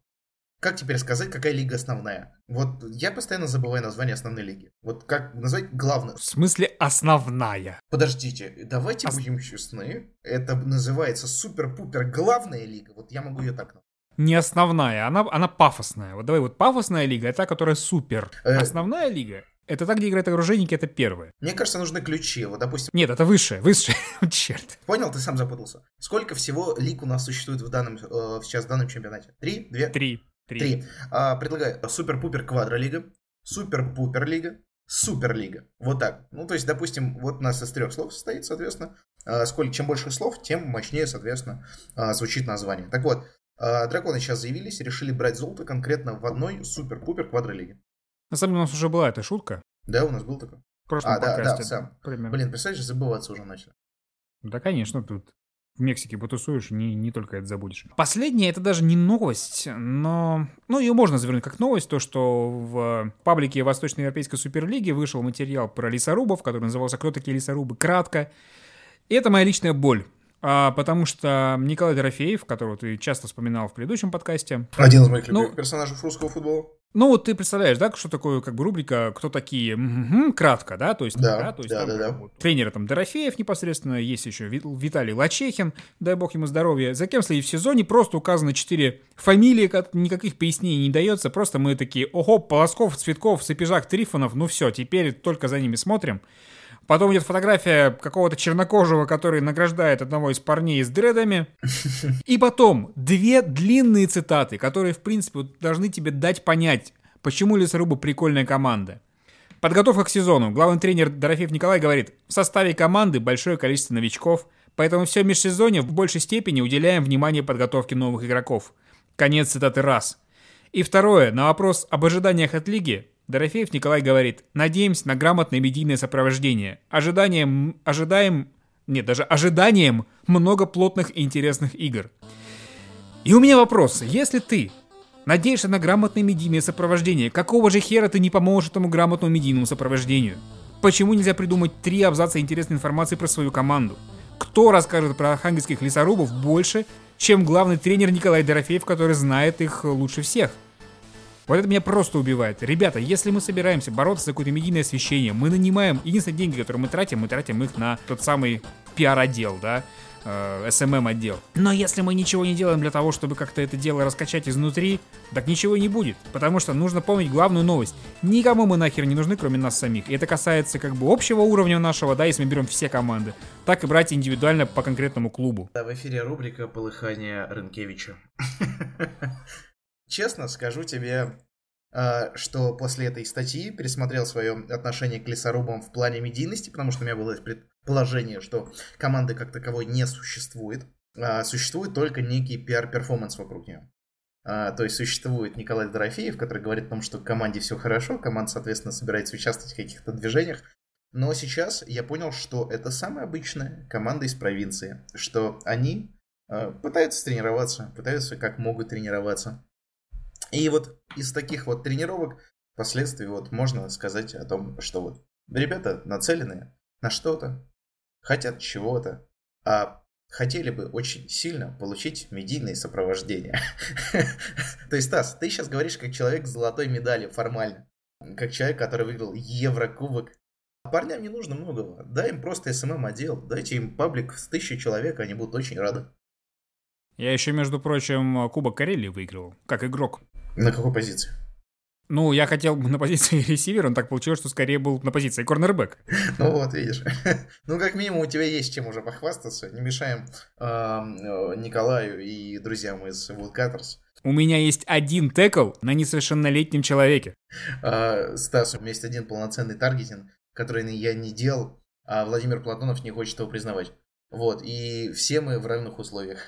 как теперь сказать, какая лига основная? Вот я постоянно забываю название основной лиги. Вот как назвать главную? В смысле основная? Подождите, давайте Ос... будем честны. Это называется супер-пупер главная лига. Вот я могу ее так назвать не основная, она, она пафосная. Вот давай вот пафосная лига, это та, которая супер. Э... Основная лига это та, где играют оружейники, это первое. Мне кажется, нужны ключи. Вот, допустим... Нет, это высшее, высшее. Черт. Понял, ты сам запутался. Сколько всего лиг у нас существует в данном, э, сейчас в данном чемпионате? Три? Две? Три. Три. Три. А, предлагаю супер-пупер квадролига, супер-пупер лига, суперлига. Вот так. Ну, то есть, допустим, вот у нас из трех слов состоит, соответственно. А, сколько, чем больше слов, тем мощнее, соответственно, а, звучит название. Так вот, а, драконы сейчас заявились, решили брать золото конкретно в одной супер-пупер квадролиге. На самом деле у нас уже была эта шутка. Да, у нас был такой. В прошлом а, да, да, сам. Примерно. Блин, представляешь, забываться уже начал. Да, конечно, тут в Мексике потусуешь, не, не только это забудешь. Последнее, это даже не новость, но... Ну, ее можно завернуть как новость, то, что в паблике Восточноевропейской Суперлиги вышел материал про лесорубов, который назывался «Кто такие лесорубы?» кратко. И это моя личная боль. А, потому что Николай Дорофеев, которого ты часто вспоминал в предыдущем подкасте... Один из моих любимых ну, персонажей русского футбола. Ну, вот ты представляешь, да, что такое как бы рубрика «Кто такие?» Кратко, да? То есть, да, да, то есть да, там, да, да. Вот, тренеры там Дорофеев непосредственно, есть еще Виталий Лачехин, дай бог ему здоровья. За кем следить в сезоне просто указаны четыре фамилии, никаких пояснений не дается, просто мы такие «Ого, Полосков, Цветков, Сапежак, Трифонов, ну все, теперь только за ними смотрим». Потом идет фотография какого-то чернокожего, который награждает одного из парней с дредами. И потом две длинные цитаты, которые, в принципе, должны тебе дать понять, почему Лесорубы прикольная команда. Подготовка к сезону. Главный тренер Дорофеев Николай говорит, в составе команды большое количество новичков, поэтому все межсезонье в большей степени уделяем внимание подготовке новых игроков. Конец цитаты раз. И второе, на вопрос об ожиданиях от лиги, Дорофеев Николай говорит, надеемся на грамотное медийное сопровождение. Ожидаем, ожидаем нет, даже ожиданием много плотных и интересных игр. И у меня вопрос. Если ты надеешься на грамотное медийное сопровождение, какого же хера ты не поможешь этому грамотному медийному сопровождению? Почему нельзя придумать три абзаца интересной информации про свою команду? Кто расскажет про архангельских лесорубов больше, чем главный тренер Николай Дорофеев, который знает их лучше всех? Вот это меня просто убивает. Ребята, если мы собираемся бороться за какое-то медийное освещение, мы нанимаем, единственные деньги, которые мы тратим, мы тратим их на тот самый пиар-отдел, да, э, SMM отдел. Но если мы ничего не делаем для того, чтобы как-то это дело раскачать изнутри, так ничего не будет. Потому что нужно помнить главную новость. Никому мы нахер не нужны, кроме нас самих. И это касается как бы общего уровня нашего, да, если мы берем все команды, так и брать индивидуально по конкретному клубу. Да, в эфире рубрика «Полыхание Рынкевича». Честно скажу тебе, а, что после этой статьи пересмотрел свое отношение к лесорубам в плане медийности, потому что у меня было предположение, что команды как таковой не существует. А существует только некий пиар-перформанс вокруг нее. А, то есть существует Николай Дорофеев, который говорит о том, что команде все хорошо, команда, соответственно, собирается участвовать в каких-то движениях. Но сейчас я понял, что это самая обычная команда из провинции, что они пытаются тренироваться, пытаются как могут тренироваться. И вот из таких вот тренировок впоследствии вот можно сказать о том, что вот ребята нацелены на что-то, хотят чего-то, а хотели бы очень сильно получить медийное сопровождение. То есть, Стас, ты сейчас говоришь как человек с золотой медалью формально. Как человек, который выиграл Еврокубок. Парням не нужно многого. Дай им просто СММ-отдел. Дайте им паблик с тысячи человек, они будут очень рады. Я еще, между прочим, Кубок Карелии выигрывал, как игрок. На какой позиции? Ну, я хотел на позиции ресивера, но так получилось, что скорее был на позиции корнербэк. Ну вот, видишь. Ну, как минимум, у тебя есть чем уже похвастаться. Не мешаем Николаю и друзьям из Woodcutters. У меня есть один текл на несовершеннолетнем человеке. А, Стас, у меня есть один полноценный таргетинг, который я не делал, а Владимир Платонов не хочет его признавать. Вот, и все мы в равных условиях.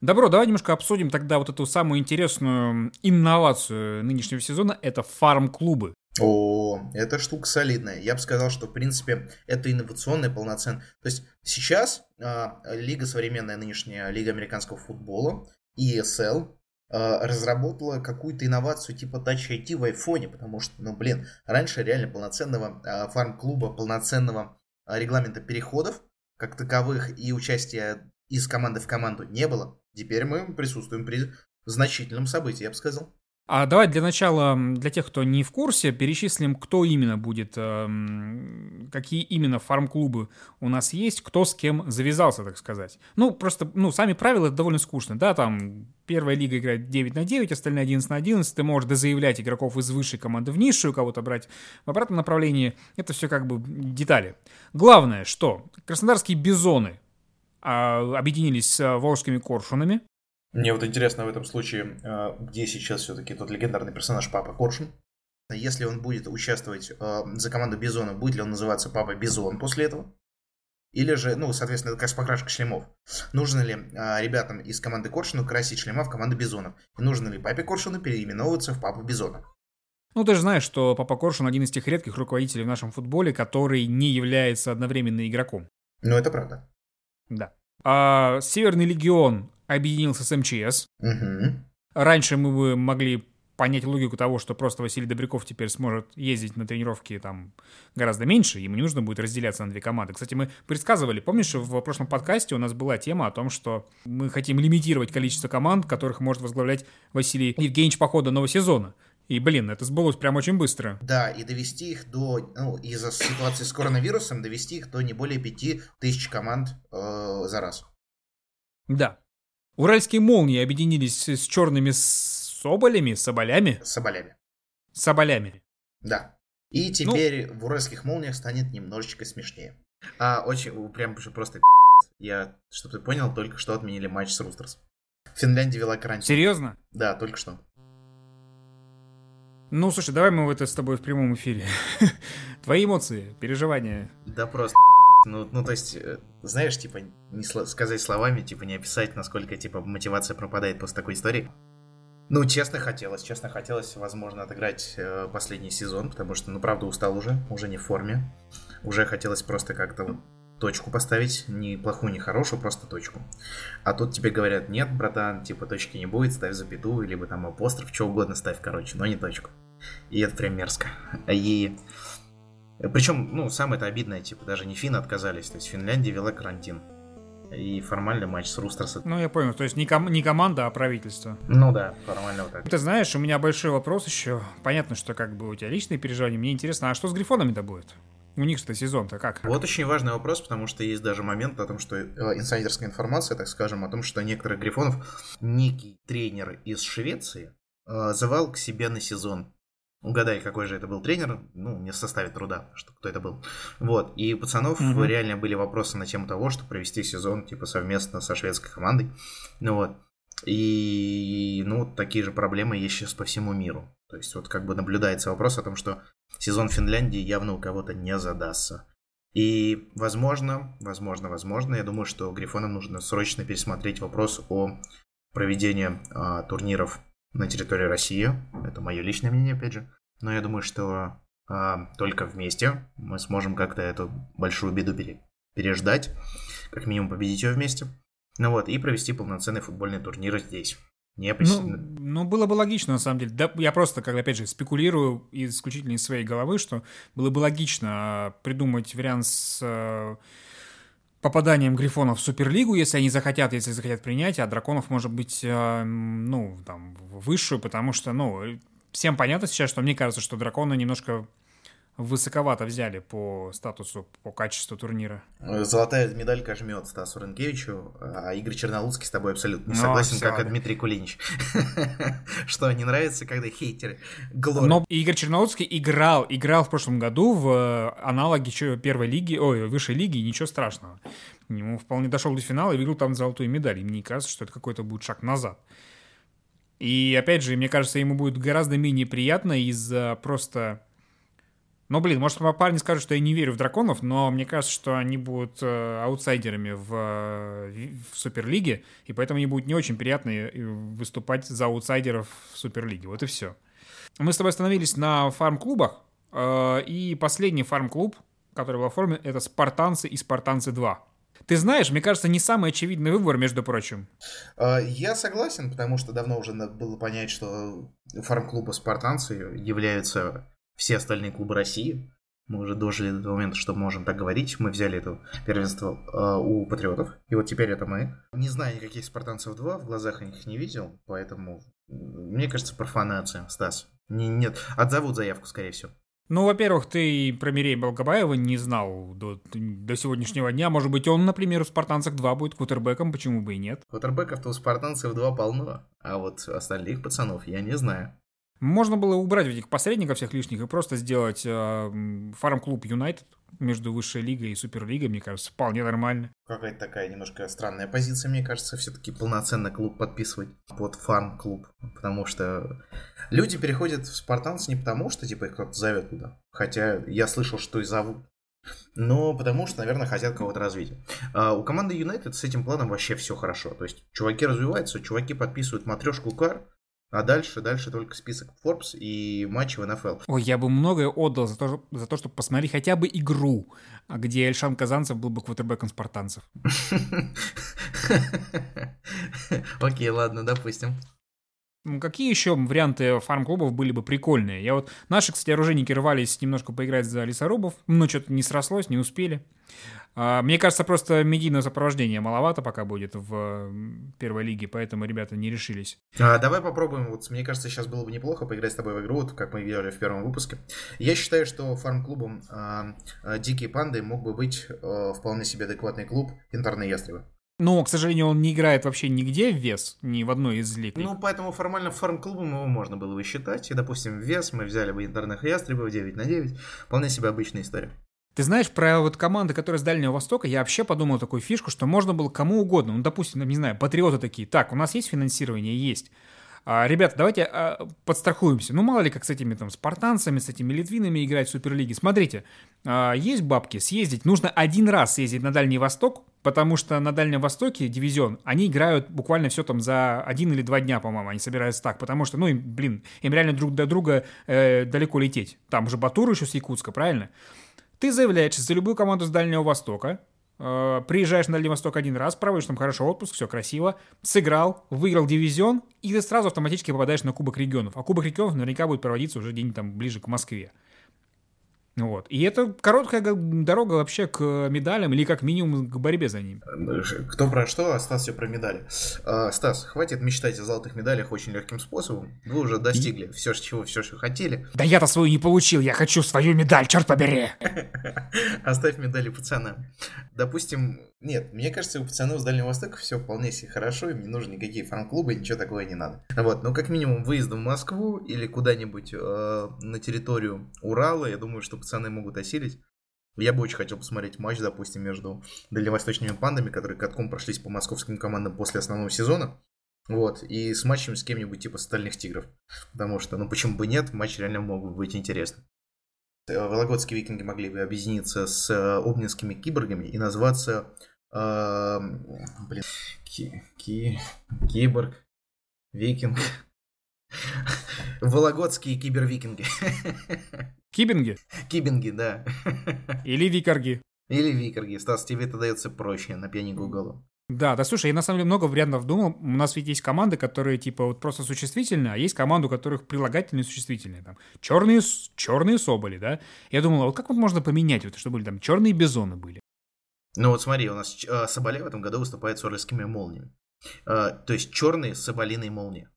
Добро, давай немножко обсудим тогда вот эту самую интересную инновацию нынешнего сезона. Это фарм-клубы. О, эта штука солидная. Я бы сказал, что, в принципе, это инновационная полноценная. То есть сейчас э, Лига современная, нынешняя Лига американского футбола, ESL, э, разработала какую-то инновацию типа Touch ID в айфоне, потому что, ну, блин, раньше реально полноценного э, фарм-клуба, полноценного э, регламента переходов, как таковых, и участия из команды в команду не было. Теперь мы присутствуем при значительном событии, я бы сказал. А давай для начала, для тех, кто не в курсе, перечислим, кто именно будет, эм, какие именно фарм-клубы у нас есть, кто с кем завязался, так сказать. Ну, просто, ну, сами правила довольно скучно, да, там первая лига играет 9 на 9, остальные 11 на 11, ты можешь дозаявлять игроков из высшей команды в низшую, кого-то брать в обратном направлении, это все как бы детали. Главное, что краснодарские бизоны объединились с а, волжскими коршунами. Мне вот интересно в этом случае, а, где сейчас все-таки тот легендарный персонаж Папа Коршун. Если он будет участвовать за команду Бизона, будет ли он называться Папа Бизон после этого? Или же, ну, соответственно, это как с покрашкой шлемов. Нужно ли а, ребятам из команды Коршуна красить шлема в команду Бизонов? И нужно ли Папе Коршуну переименовываться в Папу Бизона? Ну, ты же знаешь, что Папа Коршун один из тех редких руководителей в нашем футболе, который не является одновременно игроком. Ну, это правда. Да. А, Северный легион объединился с МЧС. Угу. Раньше мы бы могли понять логику того, что просто Василий Добряков теперь сможет ездить на тренировки там гораздо меньше, ему не нужно будет разделяться на две команды. Кстати, мы предсказывали, помнишь, в прошлом подкасте у нас была тема о том, что мы хотим лимитировать количество команд, которых может возглавлять Василий Евгеньевич по ходу нового сезона. И, блин, это сбылось прям очень быстро. Да, и довести их до, ну, из-за ситуации с коронавирусом, довести их до не более пяти тысяч команд э, за раз. Да. Уральские молнии объединились с черными соболями, соболями? Соболями. Соболями. Да. И ну, теперь ну... в уральских молниях станет немножечко смешнее. А, очень, прям просто я, чтобы ты понял, только что отменили матч с Рустерс. Финляндия вела карантин. Серьезно? Да, только что. Ну, слушай, давай мы это с тобой в прямом эфире. Твои эмоции, переживания. Да просто ну, ну, то есть, э, знаешь, типа, не сло- сказать словами, типа, не описать, насколько, типа, мотивация пропадает после такой истории. Ну, честно хотелось, честно хотелось, возможно, отыграть э, последний сезон, потому что, ну, правда, устал уже, уже не в форме. уже хотелось просто как-то вот точку поставить, не плохую, не хорошую, просто точку. А тут тебе говорят, нет, братан, типа точки не будет, ставь запятую, либо там апостроф, что угодно ставь, короче, но не точку. И это прям мерзко. И причем, ну, самое это обидное, типа, даже не финны отказались, то есть Финляндия вела карантин. И формально матч с Рустерс. Ну, я понял, то есть не, ком- не команда, а правительство. Ну да, формально вот так. Ты знаешь, у меня большой вопрос еще. Понятно, что как бы у тебя личные переживания. Мне интересно, а что с Грифонами-то будет? У них-то сезон-то как? Вот очень важный вопрос, потому что есть даже момент о том, что э, инсайдерская информация, так скажем, о том, что некоторых Грифонов некий тренер из Швеции э, звал к себе на сезон. Угадай, какой же это был тренер, ну, не составит труда, что кто это был. Вот, и у пацанов Мгм. реально были вопросы на тему того, что провести сезон, типа, совместно со шведской командой. Ну вот, и, ну, такие же проблемы есть сейчас по всему миру. То есть, вот как бы наблюдается вопрос о том, что сезон Финляндии явно у кого-то не задастся. И, возможно, возможно, возможно, я думаю, что Грифонам нужно срочно пересмотреть вопрос о проведении а, турниров на территории России. Это мое личное мнение, опять же. Но я думаю, что а, только вместе мы сможем как-то эту большую беду пере- переждать. Как минимум победить ее вместе. Ну вот, и провести полноценный футбольный турнир здесь. Не Ну, ну, было бы логично, на самом деле. Да, я просто, как опять же, спекулирую исключительно из своей головы, что было бы логично а, придумать вариант с э, попаданием Грифонов в Суперлигу, если они захотят, если захотят принять, а Драконов, может быть, э, ну, там, в высшую, потому что, ну, всем понятно сейчас, что мне кажется, что Драконы немножко высоковато взяли по статусу, по качеству турнира. Золотая медалька жмет Стасу Ренкевичу, а Игорь Черноусский с тобой абсолютно не Ну, согласен, всё, как и да. Дмитрий Кулинич. Что, не нравится, когда хейтеры Глори. Но Игорь Черноусский играл, играл в прошлом году в э, аналоге первой лиги, ой, высшей лиги, и ничего страшного. Ему вполне дошел до финала и выиграл там золотую медаль. И мне кажется, что это какой-то будет шаг назад. И опять же, мне кажется, ему будет гораздо менее приятно из-за просто... Ну, блин, может, парни скажут, что я не верю в драконов, но мне кажется, что они будут э, аутсайдерами в, э, в Суперлиге, и поэтому им будет не очень приятно э, выступать за аутсайдеров в Суперлиге. Вот и все. Мы с тобой остановились на фарм-клубах, э, и последний фарм-клуб, который был оформлен, это «Спартанцы» и «Спартанцы 2». Ты знаешь, мне кажется, не самый очевидный выбор, между прочим. А, Я согласен, потому что давно уже было понять, что фарм-клубы «Спартанцы» являются все остальные клубы России. Мы уже дожили до того момента, что можем так говорить. Мы взяли это первенство э, у патриотов, и вот теперь это мы. Не знаю никаких «Спартанцев 2», в глазах их не видел, поэтому мне кажется, профанация, Стас. Не, нет, отзовут заявку, скорее всего. Ну, во-первых, ты про Мирей Балгабаева не знал до, до сегодняшнего дня. Может быть, он, например, в «Спартанцах 2» будет квотербеком, почему бы и нет. Квотербеков-то у «Спартанцев 2» полно, а вот остальных пацанов я не знаю. Можно было убрать этих посредников всех лишних и просто сделать м, фарм-клуб Юнайтед между высшей лигой и суперлигой, мне кажется, вполне нормально. Какая-то такая немножко странная позиция, мне кажется, все-таки полноценно клуб подписывать под фарм-клуб, потому что люди переходят в спартанцы не потому, что типа их кто-то зовет туда, хотя я слышал, что и зовут, но потому что, наверное, хотят кого-то развить. А у команды Юнайтед с этим планом вообще все хорошо, то есть чуваки развиваются, чуваки подписывают матрешку кар, а дальше, дальше только список Forbes и матчи в НФЛ. Ой, я бы многое отдал за то, за то, чтобы посмотреть хотя бы игру, где Эльшан Казанцев был бы квотербеком спартанцев. Окей, ладно, допустим. Какие еще варианты фарм-клубов были бы прикольные? Я вот... Наши, кстати, оружейники рвались немножко поиграть за лесорубов, но что-то не срослось, не успели. А, Мне кажется, просто медийного сопровождения маловато пока будет в первой лиге, поэтому ребята не решились. А, давай попробуем. Вот мне кажется, сейчас было бы неплохо поиграть с тобой в игру, вот как мы делали в первом выпуске. Я считаю, что фарм-клубом а, а, Дикие панды мог бы быть а, вполне себе адекватный клуб Интерные ястребы. Но, к сожалению, он не играет вообще нигде в вес, ни в одной из лиг. Ну, поэтому формально фарм-клубом его можно было бы считать. И, допустим, вес мы взяли бы Интерных ястребов 9 на 9. Вполне себе обычная история. Ты знаешь, про вот команды, которые с Дальнего Востока, я вообще подумал такую фишку, что можно было кому угодно. Ну, допустим, не знаю, патриоты такие. Так, у нас есть финансирование? Есть. А, ребята, давайте а, подстрахуемся. Ну, мало ли, как с этими там спартанцами, с этими литвинами играть в Суперлиге. Смотрите, а, есть бабки, съездить. Нужно один раз съездить на Дальний Восток, потому что на Дальнем Востоке дивизион, они играют буквально все там за один или два дня, по-моему, они собираются так, потому что, ну, им, блин, им реально друг до друга э, далеко лететь. Там же Батур еще с Якутска, правильно? Ты заявляешь за любую команду с Дальнего Востока, приезжаешь на Дальний Восток один раз, проводишь там хорошо отпуск, все красиво, сыграл, выиграл дивизион, и ты сразу автоматически попадаешь на Кубок регионов. А Кубок регионов наверняка будет проводиться уже где-нибудь там ближе к Москве. Вот. И это короткая дорога вообще к медалям или как минимум к борьбе за ними. Кто про что, а Стас все про медали. А, Стас, хватит мечтать о золотых медалях очень легким способом. Вы уже достигли и... все, чего все, что хотели. Да я-то свою не получил, я хочу свою медаль, черт побери. Оставь медали пацанам. Допустим, нет, мне кажется, у пацанов с Дальнего Востока все вполне себе хорошо, им не нужны никакие фан-клубы, ничего такого не надо. Вот, ну как минимум выезд в Москву или куда-нибудь э, на территорию Урала, я думаю, что пацаны могут осилить. Я бы очень хотел посмотреть матч, допустим, между дальневосточными пандами, которые катком прошлись по московским командам после основного сезона. Вот, и с матчем с кем-нибудь типа Стальных Тигров. Потому что, ну почему бы нет, матч реально мог бы быть интересным. Э, вологодские викинги могли бы объединиться с э, обнинскими киборгами и назваться э, блин, ки, ки, киборг, викинг. Вологодские кибервикинги. Кибинги? Кибинги, да. Или викарги. Или викарги. Стас, тебе это дается проще на пьяненькую голову. Да, да, слушай, я на самом деле много вариантов думал. У нас ведь есть команды, которые типа вот просто существительные, а есть команды, у которых прилагательные существительные. Там черные, черные соболи, да. Я думал, а вот как вот можно поменять, вот, чтобы были там черные бизоны были. Ну вот смотри, у нас э, Соболей в этом году выступает с уральскими молниями. Э, то есть черные соболиные молнии.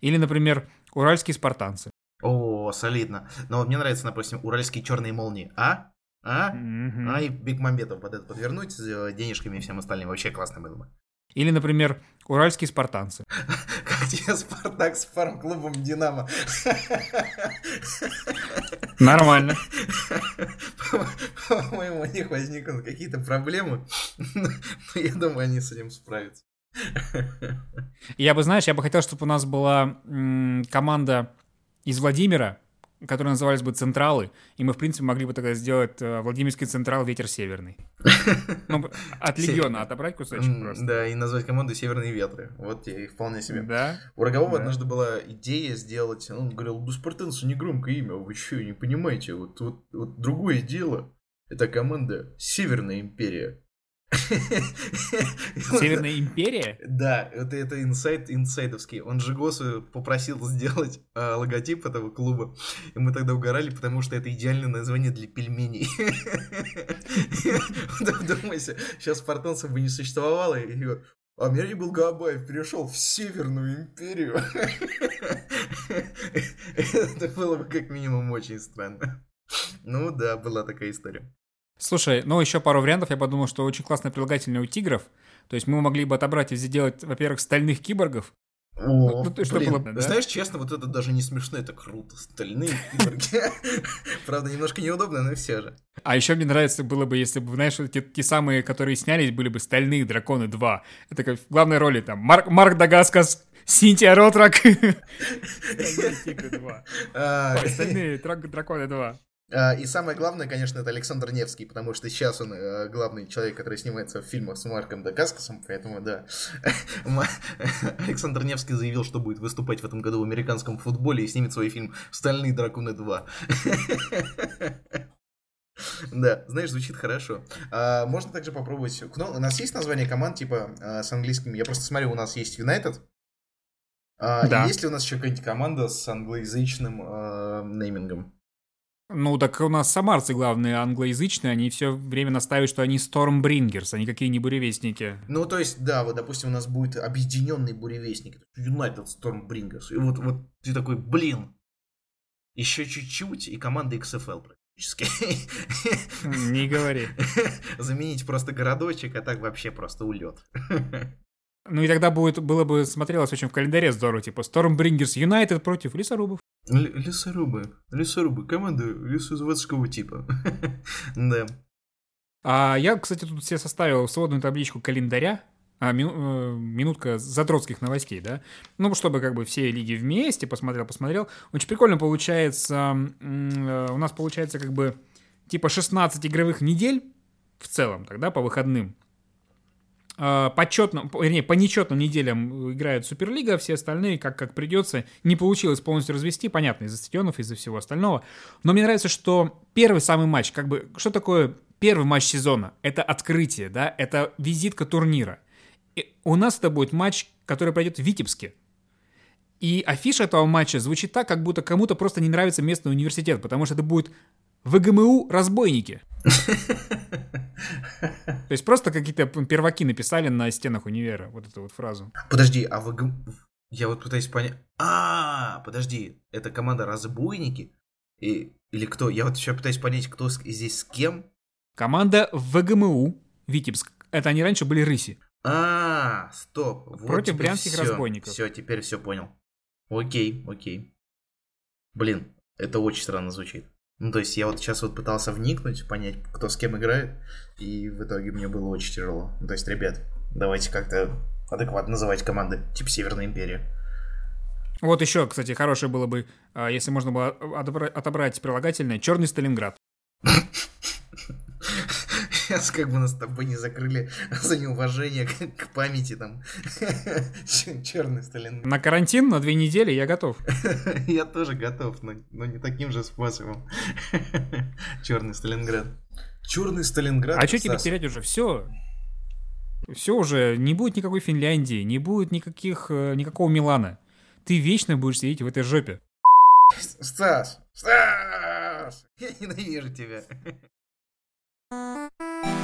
Или, например, уральские спартанцы. О, солидно. Но мне нравится, допустим, уральские черные молнии. А? А? Mm-hmm. А и Биг Мамбетов под это подвернуть с э, денежками и всем остальным. Вообще классно было бы. Или, например, уральские спартанцы. Как тебе Спартак с фарм-клубом Динамо? Нормально. По-моему, у них возникнут какие-то проблемы, но я думаю, они с этим справятся. Я бы, знаешь, я бы хотел, чтобы у нас была команда из Владимира, которые назывались бы централы, и мы, в принципе, могли бы тогда сделать э, Владимирский централ «Ветер северный». Ну, от легиона отобрать кусочек просто. Да, и назвать команду «Северные ветры». Вот тебе вполне себе. Да. У Рогового однажды была идея сделать... Он говорил, ну, спартанцы не громкое имя, вы что, не понимаете? Вот, вот, вот другое дело. Это команда «Северная империя». Северная империя? Да, это, это инсайд инсайдовский. Он же Госу попросил сделать э, логотип этого клуба. И мы тогда угорали, потому что это идеальное название для пельменей. Вдумайся, сейчас спартанцев бы не существовало, и а Мирей Булгабаев перешел в Северную империю. Это было бы как минимум очень странно. Ну да, была такая история. Слушай, ну еще пару вариантов. Я подумал, что очень классное прилагательное у тигров. То есть мы могли бы отобрать и сделать, во-первых, стальных киборгов. О, ну, ну, что блин, было, да? Знаешь, честно, вот это даже не смешно, это круто. Стальные киборги. Правда, немножко неудобно, но все же. А еще мне нравится было бы, если бы, знаешь, те, те самые, которые снялись, были бы «Стальные драконы 2». Это как в главной роли там Марк, Марк Дагаскас, Синтия Ротрак. Стальные тигры 2. А. Стальные драконы 2. А, и самое главное, конечно, это Александр Невский, потому что сейчас он э, главный человек, который снимается в фильмах с Марком Дагаскасом, поэтому да. Александр Невский заявил, что будет выступать в этом году в американском футболе и снимет свой фильм «Стальные драконы 2». Да, знаешь, звучит хорошо. А, можно также попробовать... Ну, у нас есть название команд, типа, а, с английским? Я просто смотрю, у нас есть United. А, да. Есть ли у нас еще какая-нибудь команда с англоязычным а, неймингом? Ну, так у нас самарцы, главные, англоязычные, они все время настаивают, что они Stormbringers, они какие не буревестники. Ну, то есть, да, вот, допустим, у нас будет объединенный буревестник, United Stormbringers, и вот, вот ты такой, блин, еще чуть-чуть, и команда XFL практически. Не говори. Заменить просто городочек, а так вообще просто улет. Ну и тогда будет, было бы смотрелось очень в календаре здорово, типа Stormbringers United против лесорубов. Лесорубы. Лесорубы. Команда лесозаводского типа. да. А я, кстати, тут себе составил сводную табличку календаря, а, мину, э, минутка задротских новостей, да, ну, чтобы как бы все лиги вместе, посмотрел, посмотрел. Очень прикольно получается, э, у нас получается как бы типа 16 игровых недель в целом тогда по выходным. Э, почетно, вернее, по нечетным неделям играет Суперлига, все остальные, как, как придется, не получилось полностью развести, понятно, из-за стадионов, из-за всего остального. Но мне нравится, что первый самый матч, как бы, что такое первый матч сезона? Это открытие, да, это визитка турнира. И у нас это будет матч, который пройдет в Витебске. И афиша этого матча звучит так, как будто кому-то просто не нравится местный университет, потому что это будет ВГМУ разбойники. То есть просто какие-то перваки написали на стенах универа вот эту вот фразу. Подожди, а ВГМУ... Я вот пытаюсь понять... А, подожди, это команда разбойники? И... Или кто? Я вот еще пытаюсь понять, кто здесь с кем? Команда ВГМУ, Витебск. Это они раньше были рыси. А, стоп. Вот Против брянских все, разбойников. Все, теперь все понял. Окей, окей. Блин, это очень странно звучит. Ну, то есть я вот сейчас вот пытался вникнуть, понять, кто с кем играет, и в итоге мне было очень тяжело. Ну, то есть, ребят, давайте как-то адекватно называть команды, типа Северная Империя. Вот еще, кстати, хорошее было бы, а, если можно было отобрать прилагательное, черный Сталинград. Сейчас как бы нас с тобой не закрыли за неуважение к, к памяти там. Черный Сталинград. На карантин на две недели я готов. Я тоже готов, но, но не таким же способом. Черный Сталинград. Черный Сталинград. А что тебе терять уже? Все. Все уже, не будет никакой Финляндии, не будет никаких, э, никакого Милана. Ты вечно будешь сидеть в этой жопе. Стас! Стас! Я ненавижу тебя. Música